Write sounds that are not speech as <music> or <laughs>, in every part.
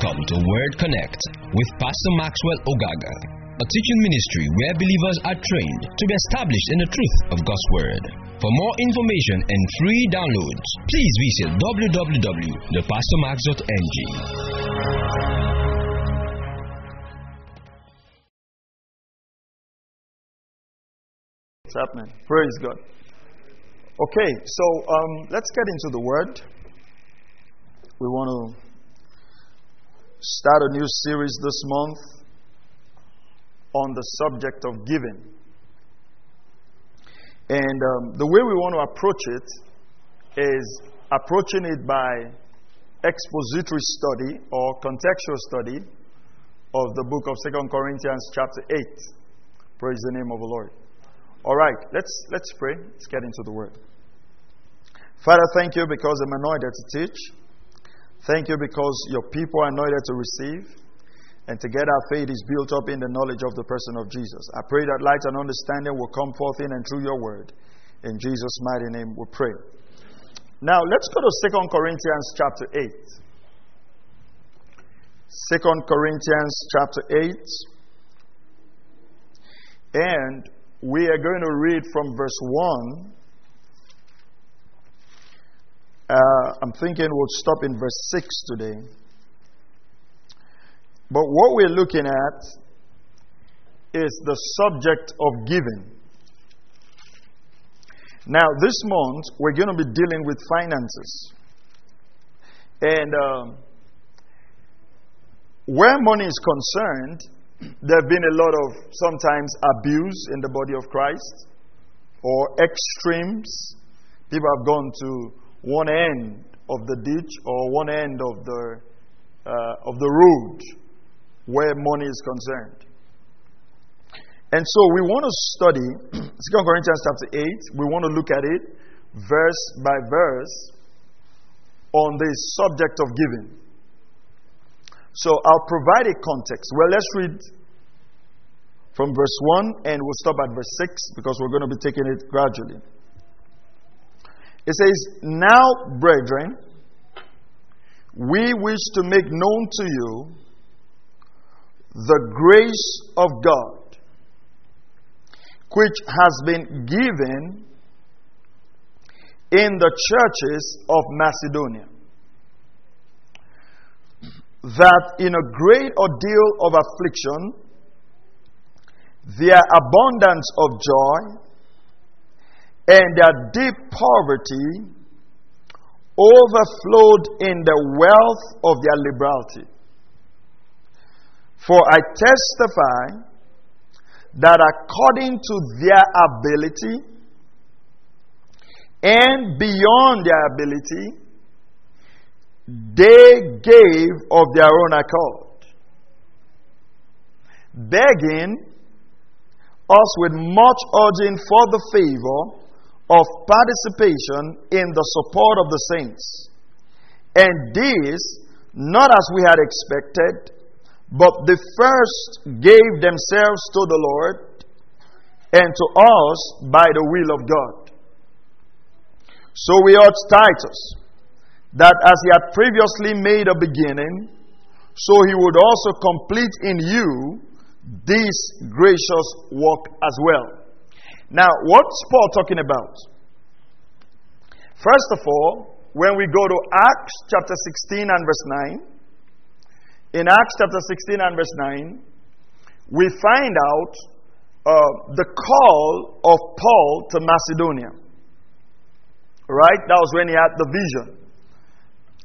Welcome to Word Connect with Pastor Maxwell Ogaga, a teaching ministry where believers are trained to be established in the truth of God's Word. For more information and free downloads, please visit www.thepastormax.ng. What's happening? Praise God. Okay, so um, let's get into the Word. We want to start a new series this month on the subject of giving. And um, the way we want to approach it is approaching it by expository study or contextual study of the book of Second Corinthians chapter 8. Praise the name of the Lord. All right, let's let's pray. Let's get into the word. Father, thank you because I'm anointed to teach. Thank you because your people are anointed to receive. And together our faith is built up in the knowledge of the person of Jesus. I pray that light and understanding will come forth in and through your word. In Jesus' mighty name we pray. Now let's go to 2 Corinthians chapter 8. 2 Corinthians chapter 8. And we are going to read from verse 1 uh, I'm thinking we'll stop in verse 6 today. But what we're looking at is the subject of giving. Now, this month, we're going to be dealing with finances. And um, where money is concerned, there have been a lot of sometimes abuse in the body of Christ or extremes. People have gone to one end of the ditch or one end of the, uh, of the road where money is concerned. And so we want to study <clears throat> 2 Corinthians chapter 8. We want to look at it verse by verse on the subject of giving. So I'll provide a context. Well, let's read from verse 1 and we'll stop at verse 6 because we're going to be taking it gradually. It says, Now, brethren, we wish to make known to you the grace of God, which has been given in the churches of Macedonia. That in a great ordeal of affliction, their abundance of joy and their deep poverty overflowed in the wealth of their liberality. For I testify that according to their ability and beyond their ability, they gave of their own accord, begging us with much urging for the favor of participation in the support of the saints. And this, not as we had expected, but the first gave themselves to the Lord and to us by the will of God. So we urge Titus that as he had previously made a beginning, so he would also complete in you this gracious work as well. Now, what's Paul talking about? First of all, when we go to Acts chapter 16 and verse 9, in Acts chapter 16 and verse 9, we find out uh, the call of Paul to Macedonia. Right? That was when he had the vision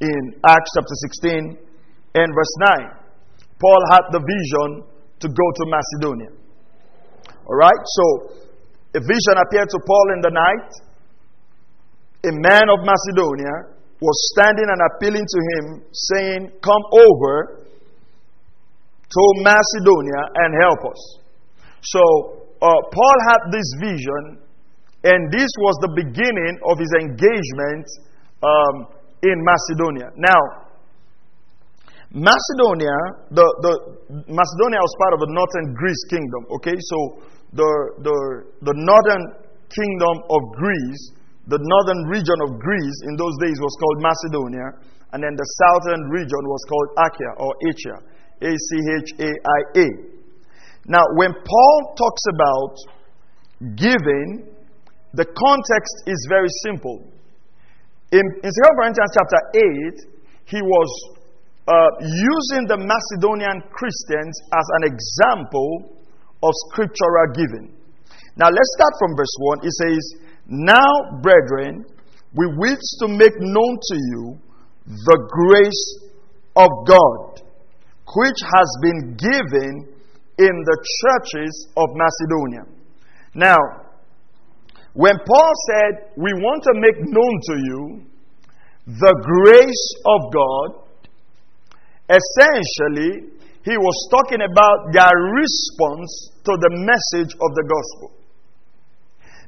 in Acts chapter 16 and verse 9. Paul had the vision to go to Macedonia. All right? So, a vision appeared to Paul in the night. A man of Macedonia was standing and appealing to him, saying, Come over to Macedonia and help us. So, uh, Paul had this vision, and this was the beginning of his engagement um, in Macedonia. Now, Macedonia, the, the Macedonia was part of the northern Greece kingdom. Okay, so the, the, the northern kingdom of Greece The northern region of Greece in those days was called Macedonia, and then the southern region was called Achaia or Achaia. A C H A I A. Now, when Paul talks about giving, the context is very simple. In, in 2 Corinthians chapter 8, he was uh, using the Macedonian Christians as an example of scriptural giving. Now, let's start from verse 1. It says, Now, brethren, we wish to make known to you the grace of God, which has been given in the churches of Macedonia. Now, when Paul said, We want to make known to you the grace of God, essentially, he was talking about their response to the message of the gospel.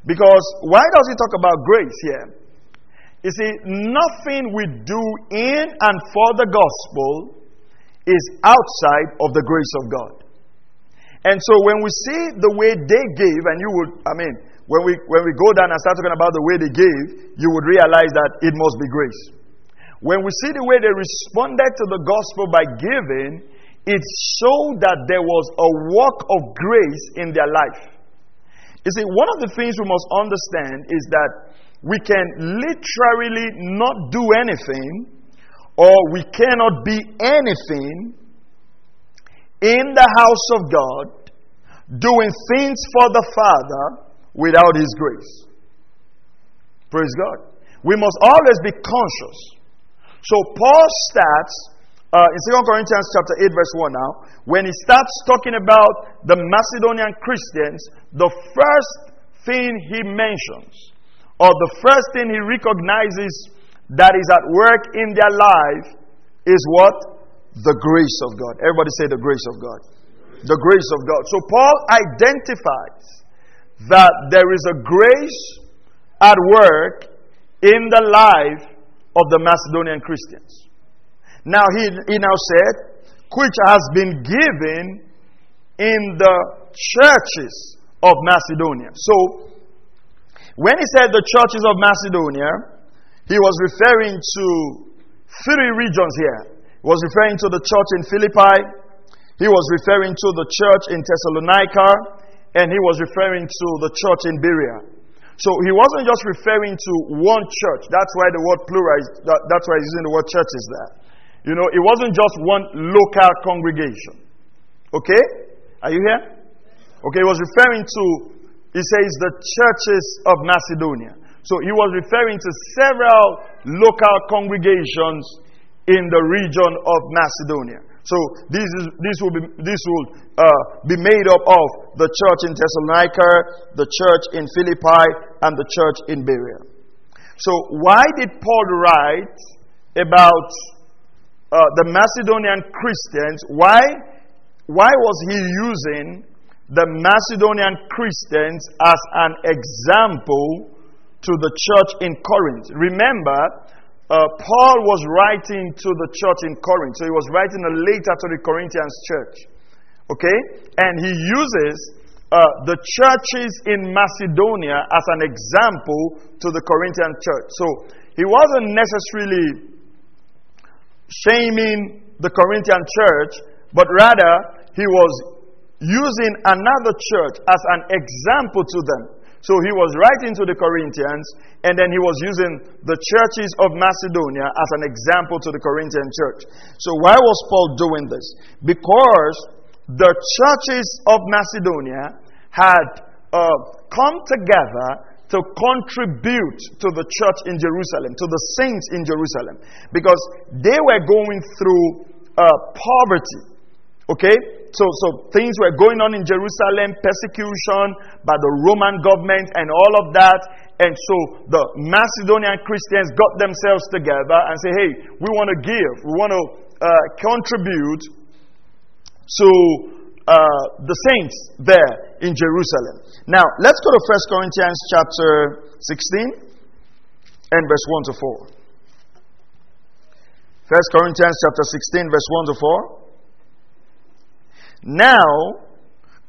Because why does he talk about grace here? You see, nothing we do in and for the gospel is outside of the grace of God. And so when we see the way they gave, and you would, I mean, when we, when we go down and start talking about the way they gave, you would realize that it must be grace. When we see the way they responded to the gospel by giving, it showed that there was a work of grace in their life. You see, one of the things we must understand is that we can literally not do anything or we cannot be anything in the house of God doing things for the Father without His grace. Praise God. We must always be conscious. So Paul starts uh, in 2 Corinthians chapter 8, verse 1 now, when he starts talking about the Macedonian Christians, the first thing he mentions, or the first thing he recognizes that is at work in their life, is what? The grace of God. Everybody say the grace of God. The grace of God. So Paul identifies that there is a grace at work in the life of the Macedonian Christians. Now, he, he now said, which has been given in the churches of Macedonia. So, when he said the churches of Macedonia, he was referring to three regions here. He was referring to the church in Philippi, he was referring to the church in Thessalonica, and he was referring to the church in Berea. So he wasn't just referring to one church. That's why the word plural is, that, that's why he's using the word churches there. You know, it wasn't just one local congregation. Okay? Are you here? Okay, he was referring to, he says, the churches of Macedonia. So he was referring to several local congregations in the region of Macedonia. So this, is, this will, be, this will uh, be made up of the church in Thessalonica, the church in Philippi, and the church in Berea. So why did Paul write about uh, the Macedonian Christians, why, why was he using the Macedonian Christians as an example to the church in Corinth? Remember, uh, Paul was writing to the church in Corinth, so he was writing a letter to the Corinthians church. Okay? And he uses uh, the churches in Macedonia as an example to the Corinthian church. So he wasn't necessarily shaming the Corinthian church, but rather he was using another church as an example to them. So he was writing to the Corinthians, and then he was using the churches of Macedonia as an example to the Corinthian church. So why was Paul doing this? Because the churches of Macedonia had uh, come together to contribute to the church in Jerusalem, to the saints in Jerusalem, because they were going through uh, poverty. Okay? So, so things were going on in Jerusalem, persecution by the Roman government, and all of that. And so the Macedonian Christians got themselves together and say, hey, we want to give, we want to uh, contribute to uh, the saints there in Jerusalem. Now, let's go to 1 Corinthians chapter 16 and verse 1 to 4. 1 Corinthians chapter 16, verse 1 to 4. Now,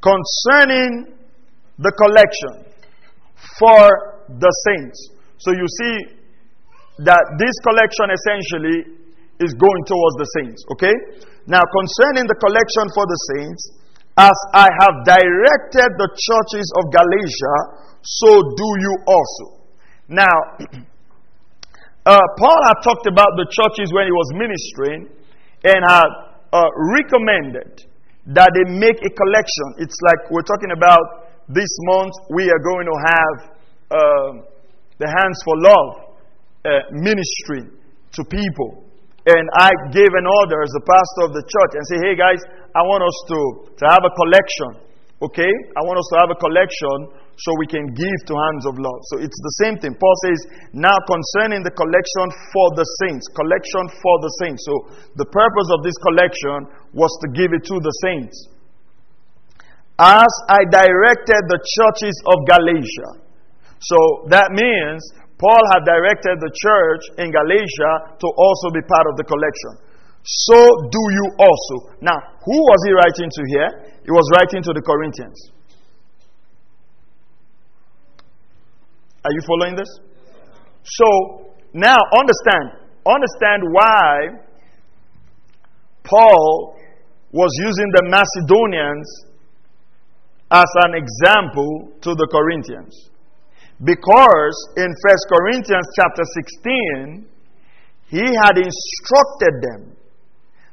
concerning the collection for the saints. So you see that this collection essentially is going towards the saints. Okay? Now, concerning the collection for the saints, as I have directed the churches of Galatia, so do you also. Now, <clears throat> uh, Paul had talked about the churches when he was ministering and had uh, recommended that they make a collection. It's like we're talking about this month, we are going to have uh, the Hands for Love uh, ministry to people and I gave an order as the pastor of the church and say, hey guys, I want us to, to have a collection. Okay? I want us to have a collection so we can give to hands of love. So it's the same thing. Paul says, now concerning the collection for the saints, collection for the saints. So the purpose of this collection was to give it to the saints. As I directed the churches of Galatia. So that means Paul had directed the church in Galatia to also be part of the collection. So do you also. Now, who was he writing to here? He was writing to the Corinthians. Are you following this? So, now understand. Understand why Paul was using the Macedonians as an example to the Corinthians. Because in First Corinthians chapter 16, he had instructed them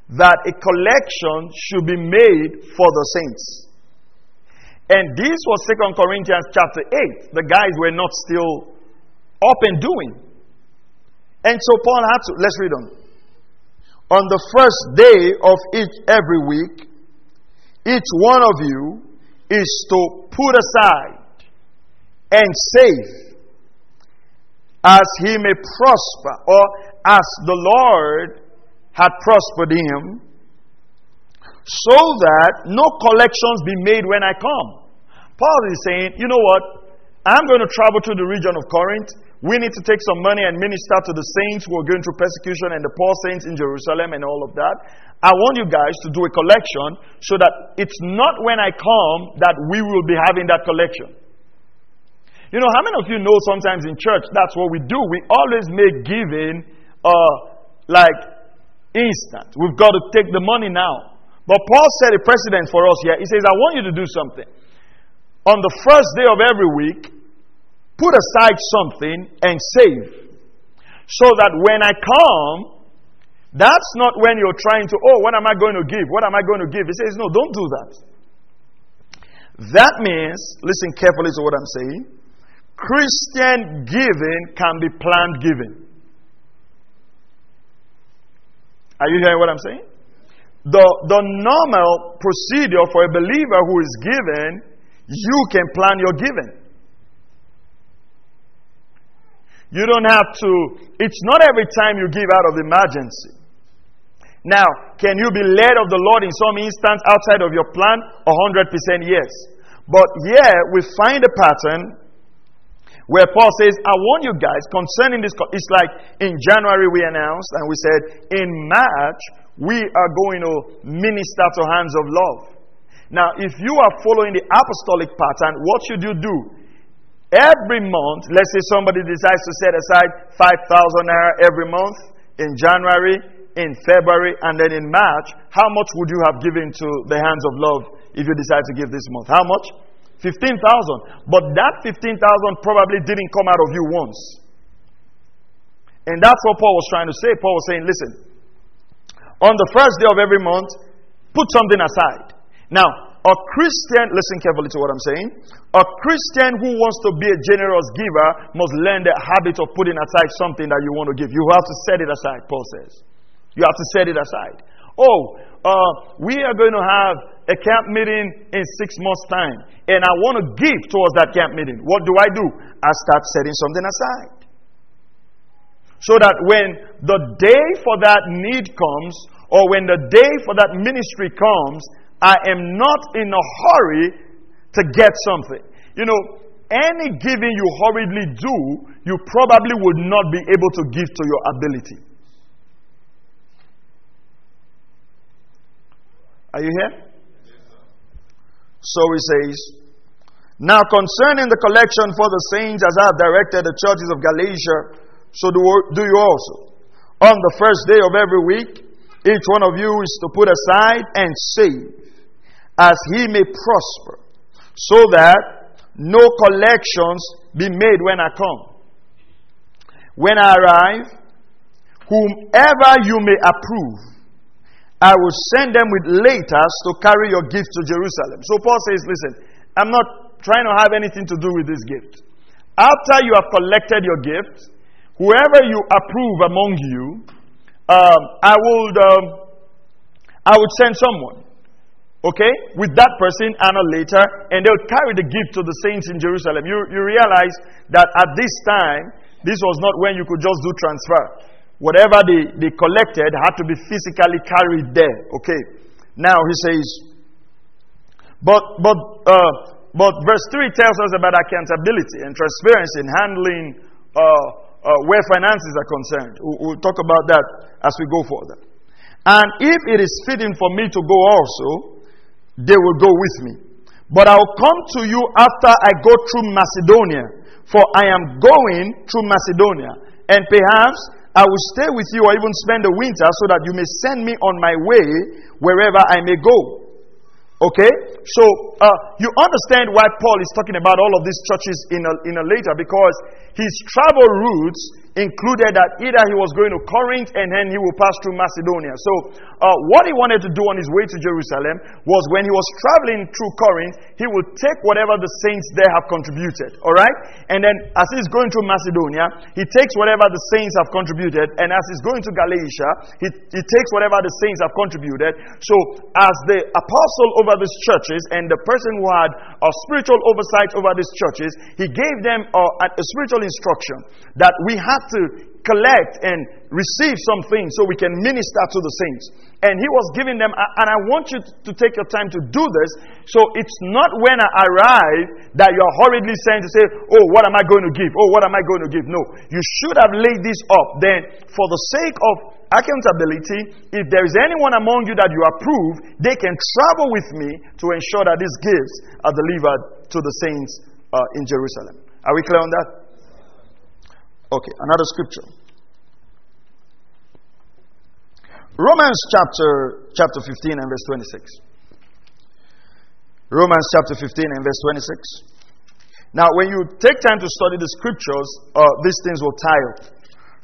that a collection should be made for the saints. And this was Second Corinthians chapter 8. The guys were not still up and doing. And so Paul had to, let's read on. On the first day of each every week, each one of you is to put aside and save as he may prosper, or as the Lord had prospered him, so that no collections be made when I come. Paul is saying, you know what? I'm going to travel to the region of Corinth. We need to take some money and minister to the saints who are going through persecution and the poor saints in Jerusalem and all of that. I want you guys to do a collection so that it's not when I come that we will be having that collection. You know, how many of you know sometimes in church that's what we do? We always make giving uh, like instant. We've got to take the money now. But Paul set a precedent for us here. He says, I want you to do something. On the first day of every week, put aside something and save. So that when I come, that's not when you're trying to, oh, what am I going to give? What am I going to give? He says, no, don't do that. That means, listen carefully to what I'm saying. Christian giving can be planned giving. Are you hearing what I'm saying? The, the normal procedure for a believer who is given, you can plan your giving. You don't have to, it's not every time you give out of emergency. Now, can you be led of the Lord in some instance outside of your plan? 100% yes. But yeah, we find a pattern where Paul says, I warn you guys concerning this. It's like in January we announced and we said, in March we are going to minister to hands of love. Now, if you are following the apostolic pattern, what should you do? Every month, let's say somebody decides to set aside 5,000 naira every month in January, in February, and then in March, how much would you have given to the hands of love if you decide to give this month? How much? 15,000. But that 15,000 probably didn't come out of you once. And that's what Paul was trying to say. Paul was saying, listen, on the first day of every month, put something aside. Now, a Christian, listen carefully to what I'm saying. A Christian who wants to be a generous giver must learn the habit of putting aside something that you want to give. You have to set it aside, Paul says. You have to set it aside. Oh, uh, we are going to have a camp meeting in six months' time, and I want to give towards that camp meeting. What do I do? I start setting something aside. So that when the day for that need comes, or when the day for that ministry comes, I am not in a hurry to get something. You know, any giving you hurriedly do, you probably would not be able to give to your ability. Are you here? So he says, Now, concerning the collection for the saints, as I have directed the churches of Galatia, so do, do you also. On the first day of every week, each one of you is to put aside and save, as he may prosper, so that no collections be made when I come. When I arrive, whomever you may approve, I will send them with letters to carry your gift to Jerusalem. So Paul says, Listen, I'm not trying to have anything to do with this gift. After you have collected your gift, whoever you approve among you, um, I would um, I would send someone, okay, with that person and a later, and they'll carry the gift to the saints in Jerusalem. You you realize that at this time, this was not when you could just do transfer whatever they, they collected had to be physically carried there. Okay. Now he says, but, but, uh, but verse 3 tells us about accountability and transparency in handling uh, uh, where finances are concerned. We'll, we'll talk about that as we go further. And if it is fitting for me to go also, they will go with me. But I'll come to you after I go through Macedonia, for I am going through Macedonia. And perhaps I will stay with you or even spend the winter so that you may send me on my way wherever I may go. Okay? So, uh, you understand why Paul is talking about all of these churches in a, in a later because his travel routes included that either he was going to Corinth and then he will pass through Macedonia. So, uh, what he wanted to do on his way to Jerusalem was when he was traveling through Corinth, he would take whatever the saints there have contributed. All right? And then, as he's going through Macedonia, he takes whatever the saints have contributed. And as he's going to Galatia, he, he takes whatever the saints have contributed. So, as the apostle over these churches and the person who had a spiritual oversight over these churches, he gave them uh, a spiritual instruction that we have to collect and receive something so we can minister to the saints. And he was giving them, and I want you to take your time to do this. So it's not when I arrive that you're hurriedly saying to say, Oh, what am I going to give? Oh, what am I going to give? No. You should have laid this up. Then, for the sake of accountability, if there is anyone among you that you approve, they can travel with me to ensure that these gifts are delivered to the saints uh, in Jerusalem. Are we clear on that? Okay, another scripture. Romans chapter chapter 15 and verse 26. Romans chapter 15 and verse 26. Now, when you take time to study the scriptures, uh, these things will tie up.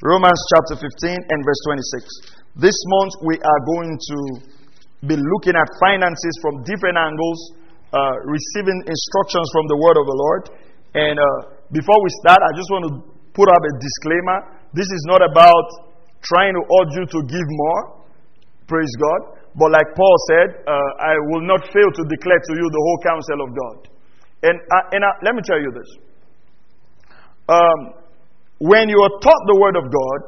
Romans chapter 15 and verse 26. This month we are going to be looking at finances from different angles, uh, receiving instructions from the word of the Lord. And uh, before we start, I just want to put up a disclaimer. This is not about trying to urge you to give more. Praise God. But like Paul said, uh, I will not fail to declare to you the whole counsel of God. And, uh, and uh, let me tell you this. Um, when you are taught the word of God,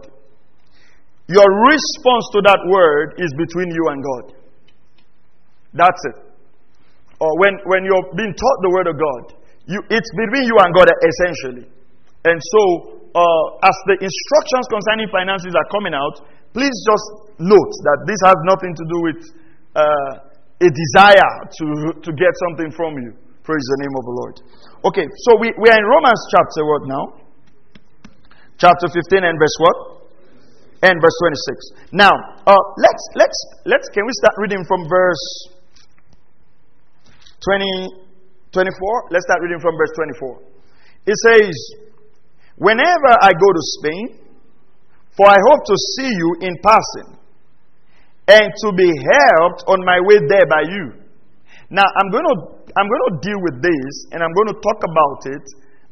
your response to that word is between you and God. That's it. Or when, when you're being taught the word of God, you, it's between you and God essentially. And so, uh, as the instructions concerning finances are coming out, please just note that this has nothing to do with uh, a desire to, to get something from you. Praise the name of the Lord. Okay, so we, we are in Romans chapter what now? Chapter 15 and verse what? And verse 26. Now, uh, let's, let's, let's, can we start reading from verse 20, 24? Let's start reading from verse 24. It says, Whenever I go to Spain, for I hope to see you in person and to be helped on my way there by you. Now, I'm going to, I'm going to deal with this and I'm going to talk about it,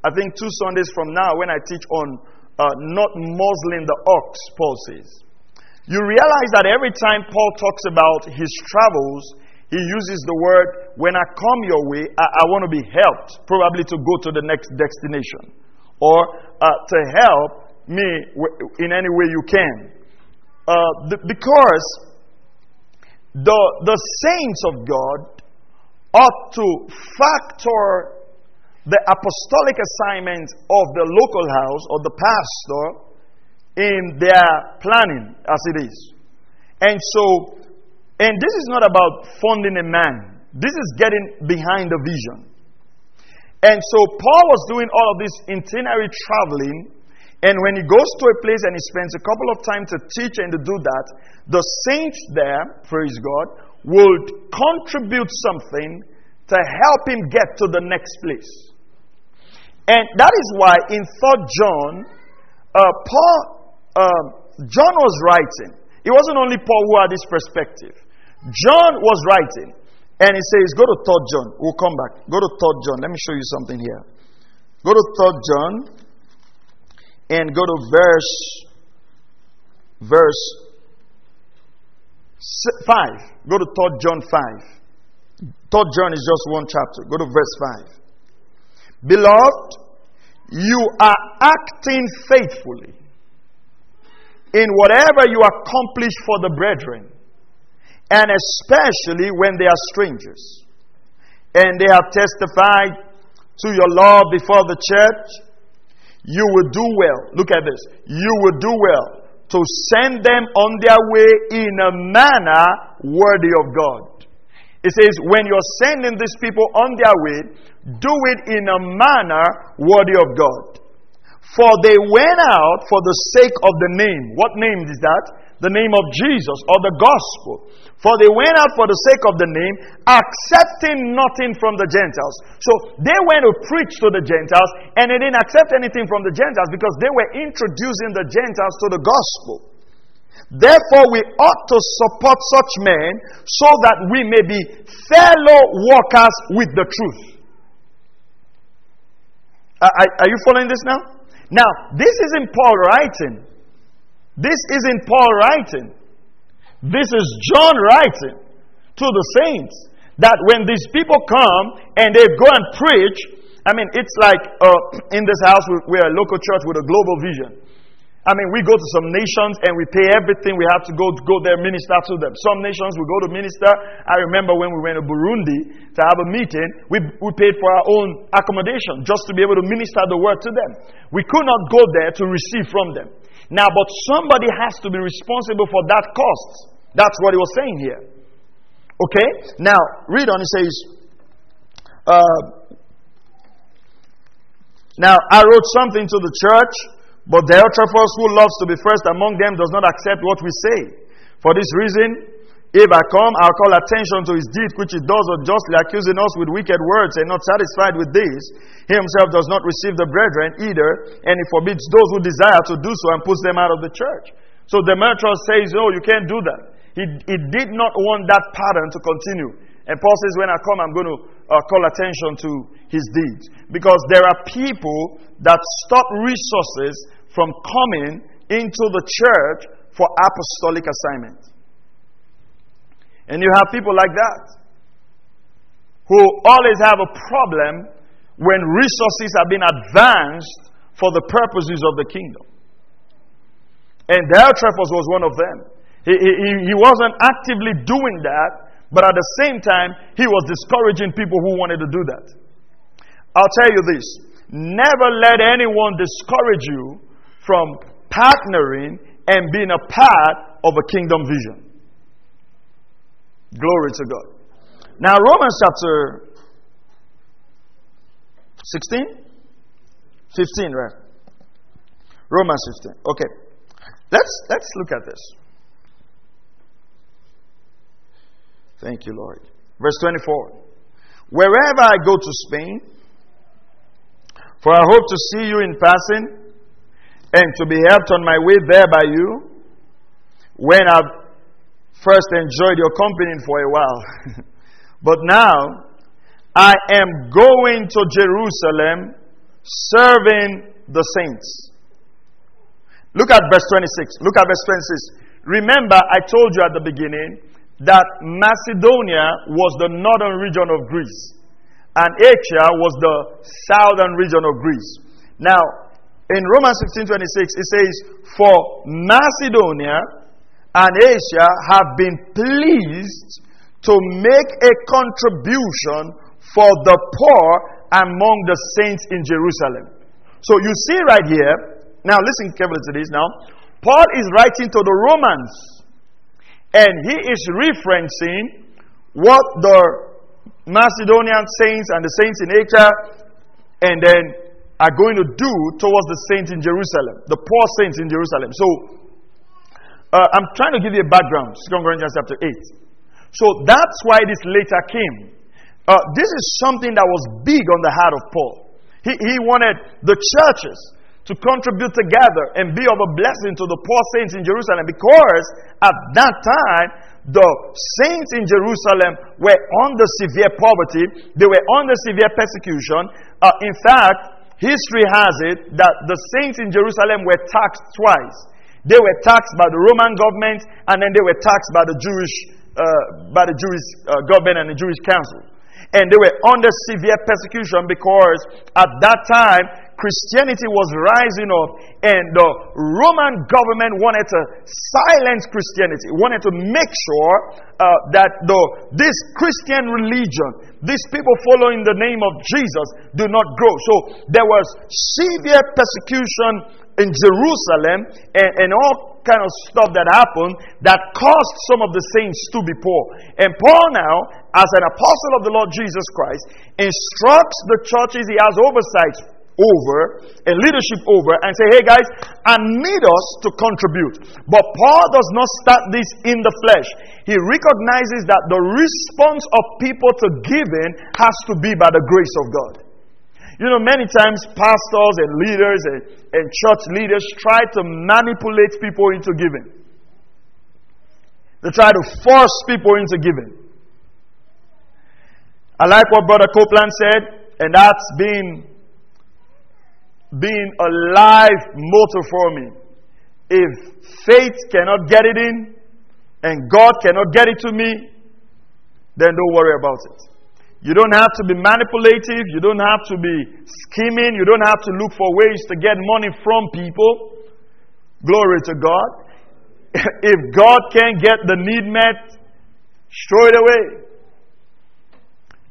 I think, two Sundays from now when I teach on uh, not muzzling the ox, Paul says. You realize that every time Paul talks about his travels, he uses the word, when I come your way, I, I want to be helped, probably to go to the next destination or uh, to help me in any way you can. Uh, because the, the saints of God ought to factor the apostolic assignment of the local house or the pastor in their planning as it is. And so, and this is not about funding a man, this is getting behind the vision. And so Paul was doing all of this itinerary traveling. And when he goes to a place and he spends a couple of time to teach and to do that, the saints there, praise God, would contribute something to help him get to the next place. And that is why in 3 John, uh, Paul, uh, John was writing. It wasn't only Paul who had this perspective. John was writing. And he says, Go to 3 John. We'll come back. Go to 3 John. Let me show you something here. Go to 3 John and go to verse verse 5. Go to 3 John 5. 3 John is just one chapter. Go to verse 5. Beloved, you are acting faithfully in whatever you accomplish for the brethren and especially when they are strangers. And they have testified to your love before the church, you will do well. Look at this. You will do well to send them on their way in a manner worthy of God. It says, when you're sending these people on their way, do it in a manner worthy of God. For they went out for the sake of the name. What name is that? The name of Jesus or the gospel. For they went out for the sake of the name, accepting nothing from the Gentiles. So they went to preach to the Gentiles and they didn't accept anything from the Gentiles because they were introducing the Gentiles to the gospel. Therefore, we ought to support such men so that we may be fellow workers with the truth. Uh, are, are you following this now? Now, this isn't Paul writing. This isn't Paul writing. This is John writing to the saints that when these people come and they go and preach, I mean, it's like uh, <clears throat> in this house, we're a local church with a global vision. I mean, we go to some nations and we pay everything we have to go to go there minister to them. Some nations we go to minister. I remember when we went to Burundi to have a meeting, we, we paid for our own accommodation just to be able to minister the word to them. We could not go there to receive from them. Now, but somebody has to be responsible for that cost. That's what he was saying here. Okay? Now, read on. It says, uh, Now I wrote something to the church, but Diotrephes, who loves to be first among them, does not accept what we say. For this reason, if I come, I'll call attention to his deed, which he does unjustly, accusing us with wicked words, and not satisfied with this. He himself does not receive the brethren either, and he forbids those who desire to do so and puts them out of the church. So Demetrius says, Oh, you can't do that. He, he did not want that pattern to continue. And Paul says, When I come, I'm going to uh, call attention to his deeds. Because there are people that stop resources from coming into the church for apostolic assignment. And you have people like that who always have a problem when resources have been advanced for the purposes of the kingdom. And Diotrephes was one of them. He, he, he wasn't actively doing that, but at the same time, he was discouraging people who wanted to do that. I'll tell you this never let anyone discourage you from partnering and being a part of a kingdom vision. Glory to God. Now, Romans chapter 16? 15, right? Romans 15. Okay. Let's, let's look at this. Thank you, Lord. Verse 24. Wherever I go to Spain, for I hope to see you in passing and to be helped on my way there by you when I've first enjoyed your company for a while. <laughs> but now, I am going to Jerusalem serving the saints. Look at verse 26. Look at verse 26. Remember, I told you at the beginning that Macedonia was the northern region of Greece, and Achaia was the southern region of Greece. Now, in Romans 15 26, it says, For Macedonia and Achaia have been pleased to make a contribution for the poor among the saints in Jerusalem. So you see right here, now listen carefully to this now. Paul is writing to the Romans, and he is referencing what the Macedonian saints and the saints in Asia and then are going to do towards the saints in Jerusalem, the poor saints in Jerusalem. So, uh, I'm trying to give you a background, 2 Corinthians chapter 8. So, that's why this later came. Uh, this is something that was big on the heart of Paul. He, he wanted the churches to contribute together and be of a blessing to the poor saints in Jerusalem because at that time, the saints in Jerusalem were under severe poverty, they were under severe persecution. Uh, in fact, history has it that the saints in Jerusalem were taxed twice. They were taxed by the Roman government, and then they were taxed by the Jewish, uh, by the Jewish uh, government and the Jewish council. And they were under severe persecution because at that time Christianity was rising up, and the Roman government wanted to silence Christianity, wanted to make sure uh, that the, this Christian religion, these people following the name of Jesus, do not grow. So there was severe persecution in Jerusalem and, and all kind of stuff that happened that caused some of the saints to be poor. And Paul now, as an apostle of the Lord Jesus Christ, instructs the churches he has oversight over and leadership over and say, hey guys, I need us to contribute. But Paul does not start this in the flesh. He recognizes that the response of people to giving has to be by the grace of God. You know, many times pastors and leaders and, and church leaders try to manipulate people into giving. They try to force people into giving. I like what Brother Copeland said, and that's being being a life motor for me. If faith cannot get it in and God cannot get it to me, then don't worry about it. You don't have to be manipulative. You don't have to be scheming. You don't have to look for ways to get money from people. Glory to God. <laughs> if God can't get the need met, it away.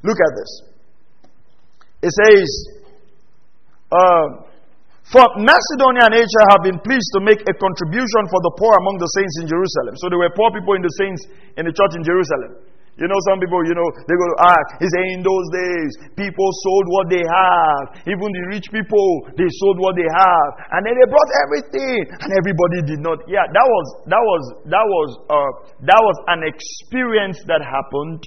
Look at this. It says, uh, for Macedonia and Achaia have been pleased to make a contribution for the poor among the saints in Jerusalem. So there were poor people in the saints in the church in Jerusalem. You know, some people, you know, they go ask, he said, in those days, people sold what they have. Even the rich people, they sold what they have. And then they brought everything. And everybody did not. Yeah, that was, that was, that was, uh, that was an experience that happened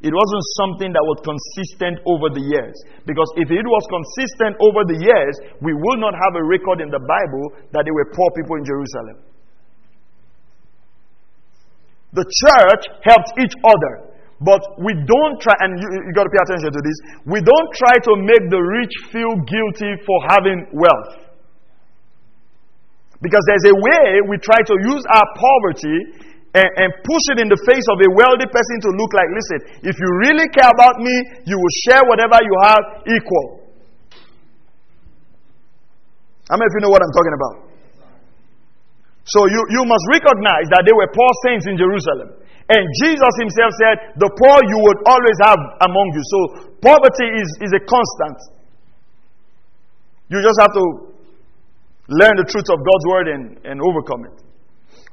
it wasn't something that was consistent over the years. Because if it was consistent over the years, we will not have a record in the Bible that there were poor people in Jerusalem. The church helped each other. But we don't try, and you, you got to pay attention to this, we don't try to make the rich feel guilty for having wealth. Because there's a way we try to use our poverty and, and push it in the face of a wealthy person to look like, listen, if you really care about me, you will share whatever you have equal. How many of you know what I'm talking about? So you, you must recognize that there were poor saints in Jerusalem. And Jesus himself said, The poor you would always have among you. So poverty is, is a constant. You just have to learn the truth of God's word and, and overcome it.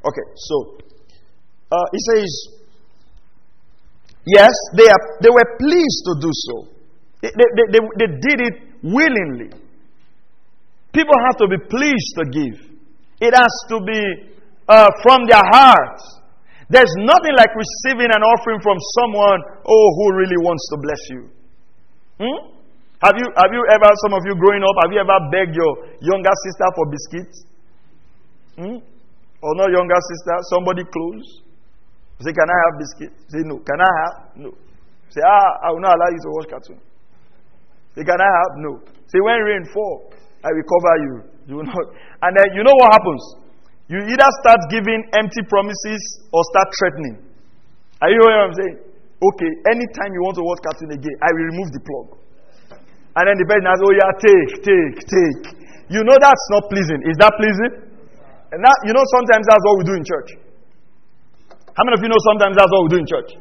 Okay, so uh, he says, yes, they, are, they were pleased to do so. They, they, they, they did it willingly. People have to be pleased to give, it has to be uh, from their hearts. There's nothing like receiving an offering from someone, oh, who really wants to bless you. Hmm? Have you, have you ever, some of you growing up, have you ever begged your younger sister for biscuits? Hmm? Or not younger sister, somebody close? Say, Can I have biscuit? Say, No. Can I have? No. Say, Ah, I will not allow you to watch cartoon. Say, Can I have? No. Say, When rain fall, I will cover you. <laughs> You will not. And then you know what happens? You either start giving empty promises or start threatening. Are you hearing what I'm saying? Okay, anytime you want to watch cartoon again, I will remove the plug. And then the person says, Oh, yeah, take, take, take. You know that's not pleasing. Is that pleasing? And that, you know, sometimes that's what we do in church. How many of you know sometimes that's what we do in church?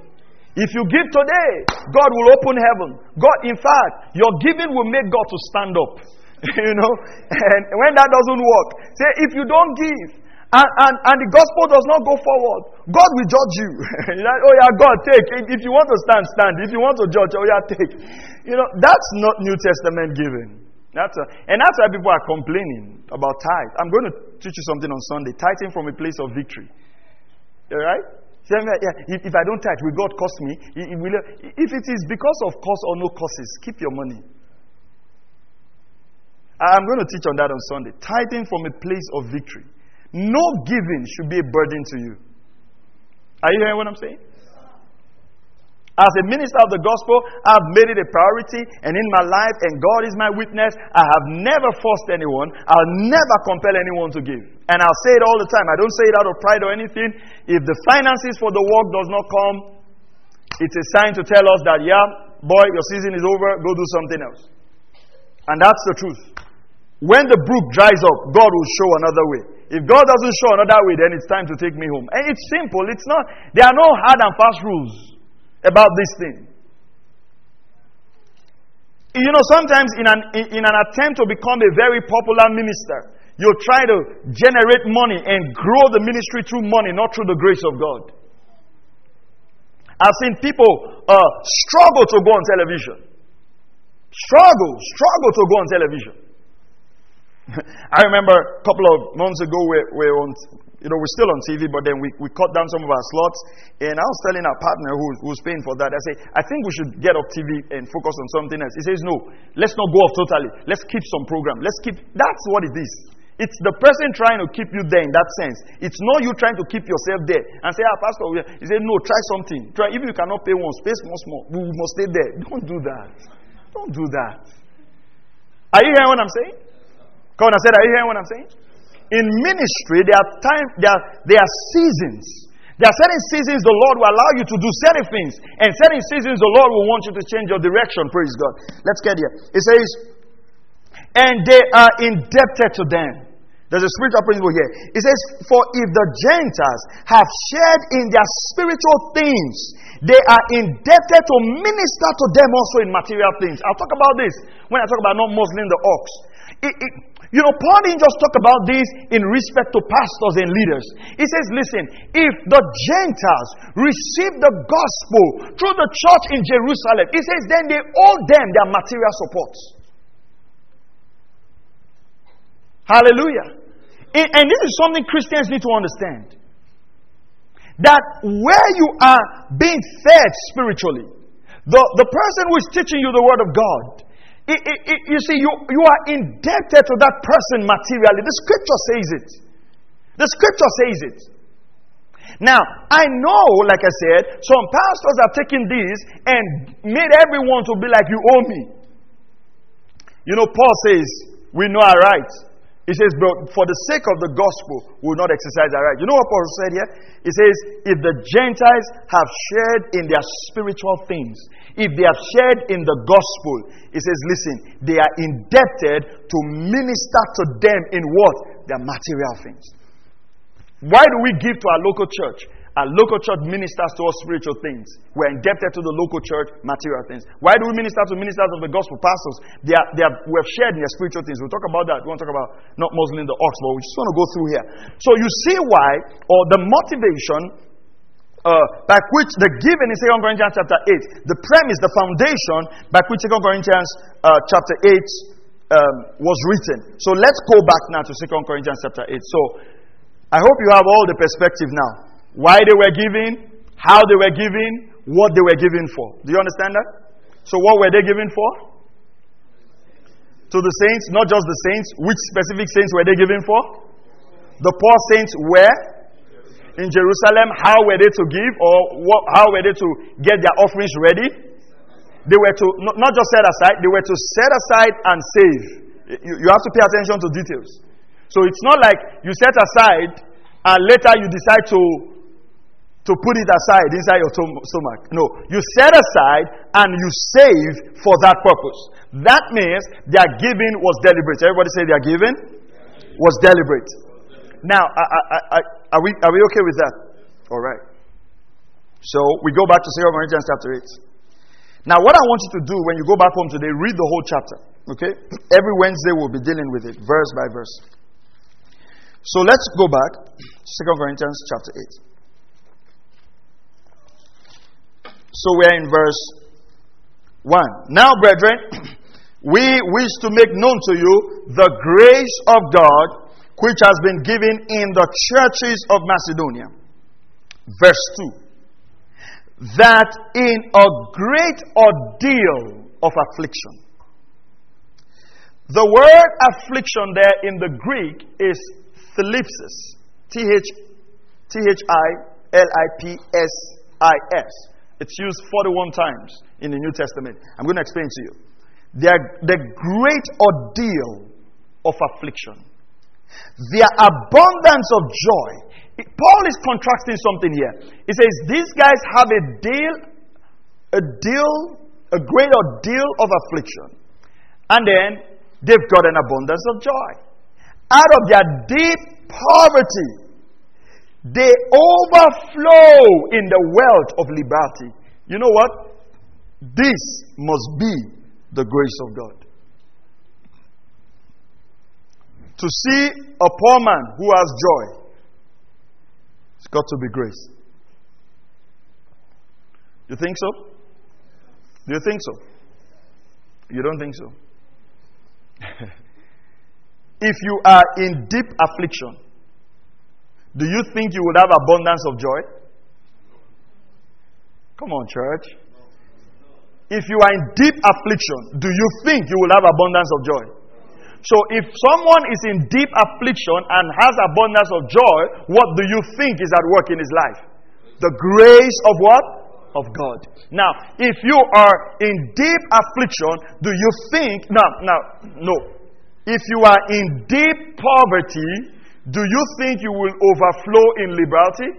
If you give today, God will open heaven. God, in fact, your giving will make God to stand up. <laughs> you know? And when that doesn't work, say, if you don't give, and, and, and the gospel does not go forward, God will judge you. <laughs> like, oh yeah, God, take. If you want to stand, stand. If you want to judge, oh yeah, take. You know, that's not New Testament giving. That's a, and that's why people are complaining about tithe. I'm going to teach you something on Sunday. Tithing from a place of victory. All right? If, if I don't tithe, will God cost me? If it is because of cost or no costs, keep your money. I'm going to teach on that on Sunday. Tithing from a place of victory. No giving should be a burden to you. Are you hearing what I'm saying? As a minister of the gospel, I've made it a priority, and in my life, and God is my witness, I have never forced anyone, I'll never compel anyone to give. And I'll say it all the time. I don't say it out of pride or anything. If the finances for the work does not come, it's a sign to tell us that, yeah, boy, your season is over, go do something else. And that's the truth. When the brook dries up, God will show another way. If God doesn't show another way, then it's time to take me home. And it's simple. It's not, there are no hard and fast rules about this thing. You know, sometimes in an, in an attempt to become a very popular minister, you try to generate money and grow the ministry through money, not through the grace of God. I've seen people uh, struggle to go on television. Struggle, struggle to go on television. <laughs> I remember a couple of months ago, we, we were on you know, we're still on TV, but then we, we cut down some of our slots. And I was telling our partner who, who's paying for that, I say, I think we should get off TV and focus on something else. He says, no, let's not go off totally. Let's keep some program. Let's keep, that's what it is. It's the person trying to keep you there in that sense. It's not you trying to keep yourself there and say, ah, Pastor, he said, no, try something. Try, if you cannot pay one, space more. We must stay there. <laughs> Don't do that. Don't do that. Are you hearing what I'm saying? Come on, I said, are you hearing what I'm saying? In ministry, there are time, there are, there are seasons. There are certain seasons the Lord will allow you to do certain things, and certain seasons the Lord will want you to change your direction. Praise God. Let's get here. It says, and they are indebted to them. There's a spiritual principle here. It says, For if the Gentiles have shared in their spiritual things, they are indebted to minister to them also in material things. I'll talk about this when I talk about not muzzling the ox. It, it, you know, Paul didn't just talk about this in respect to pastors and leaders. He says, listen, if the Gentiles receive the gospel through the church in Jerusalem, he says, then they owe them their material support. Hallelujah. And this is something Christians need to understand. That where you are being fed spiritually, the, the person who is teaching you the Word of God it, it, it, you see, you, you are indebted to that person materially. The scripture says it. The scripture says it. Now, I know, like I said, some pastors have taken this and made everyone to be like, you owe me. You know, Paul says, we know our rights. He says, but for the sake of the gospel, we will not exercise our right. You know what Paul said here? He says, if the Gentiles have shared in their spiritual things, if they have shared in the gospel, he says, listen, they are indebted to minister to them in what? Their material things. Why do we give to our local church? Our local church ministers to us spiritual things. We're indebted to the local church material things. Why do we minister to ministers of the gospel pastors? They are, they are, we have shared in their spiritual things. We'll talk about that. We want to talk about not muzzling the ox, but we just want to go through here. So you see why, or the motivation uh, by which the giving in 2 Corinthians chapter 8, the premise, the foundation by which 2 Corinthians uh, chapter 8 um, was written. So let's go back now to 2 Corinthians chapter 8. So I hope you have all the perspective now. Why they were giving, how they were giving, what they were giving for. Do you understand that? So what were they giving for? To the saints, not just the saints. Which specific saints were they giving for? The poor saints were in Jerusalem, how were they to give or what, how were they to get their offerings ready? They were to not just set aside, they were to set aside and save. You, you have to pay attention to details. So it's not like you set aside and later you decide to, to put it aside inside your stomach. No, you set aside and you save for that purpose. That means their giving was deliberate. Everybody say their giving was deliberate. Now, I, I, I, are, we, are we okay with that? All right. So we go back to 2 Corinthians chapter 8. Now, what I want you to do when you go back home today, read the whole chapter. Okay? Every Wednesday we'll be dealing with it, verse by verse. So let's go back. 2 Corinthians chapter 8. So we're in verse 1. Now, brethren, <clears throat> we wish to make known to you the grace of God which has been given in the churches of Macedonia. Verse 2 that in a great ordeal of affliction, the word affliction there in the Greek is thlipsis. T H T H I L I P S I S. It's used 41 times in the New Testament. I'm going to explain to you. The, the great ordeal of affliction, their abundance of joy. Paul is contrasting something here. He says, These guys have a deal, a deal, a great ordeal of affliction. And then they've got an abundance of joy. Out of their deep poverty, they overflow in the wealth of liberty. You know what? This must be the grace of God. To see a poor man who has joy, it's got to be grace. You think so? Do you think so? You don't think so? <laughs> if you are in deep affliction, do you think you would have abundance of joy? Come on, church. If you are in deep affliction, do you think you will have abundance of joy? So, if someone is in deep affliction and has abundance of joy, what do you think is at work in his life? The grace of what? Of God. Now, if you are in deep affliction, do you think, now, now, no. If you are in deep poverty, do you think you will overflow in liberty?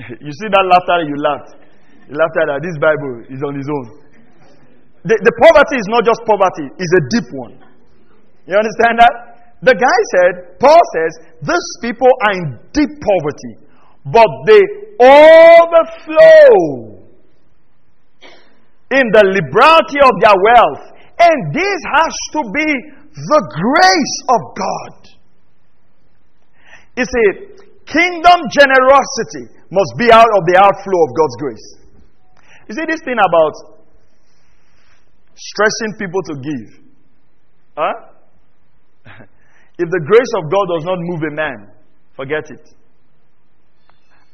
<laughs> you see that laughter you laughed. You laughed at that. This Bible is on its own. The, the poverty is not just poverty, it's a deep one. You understand that? The guy said, Paul says, these people are in deep poverty, but they overflow in the liberality of their wealth. And this has to be the grace of God. You see, kingdom generosity must be out of the outflow of God's grace. You see, this thing about stressing people to give. Huh? <laughs> if the grace of God does not move a man, forget it.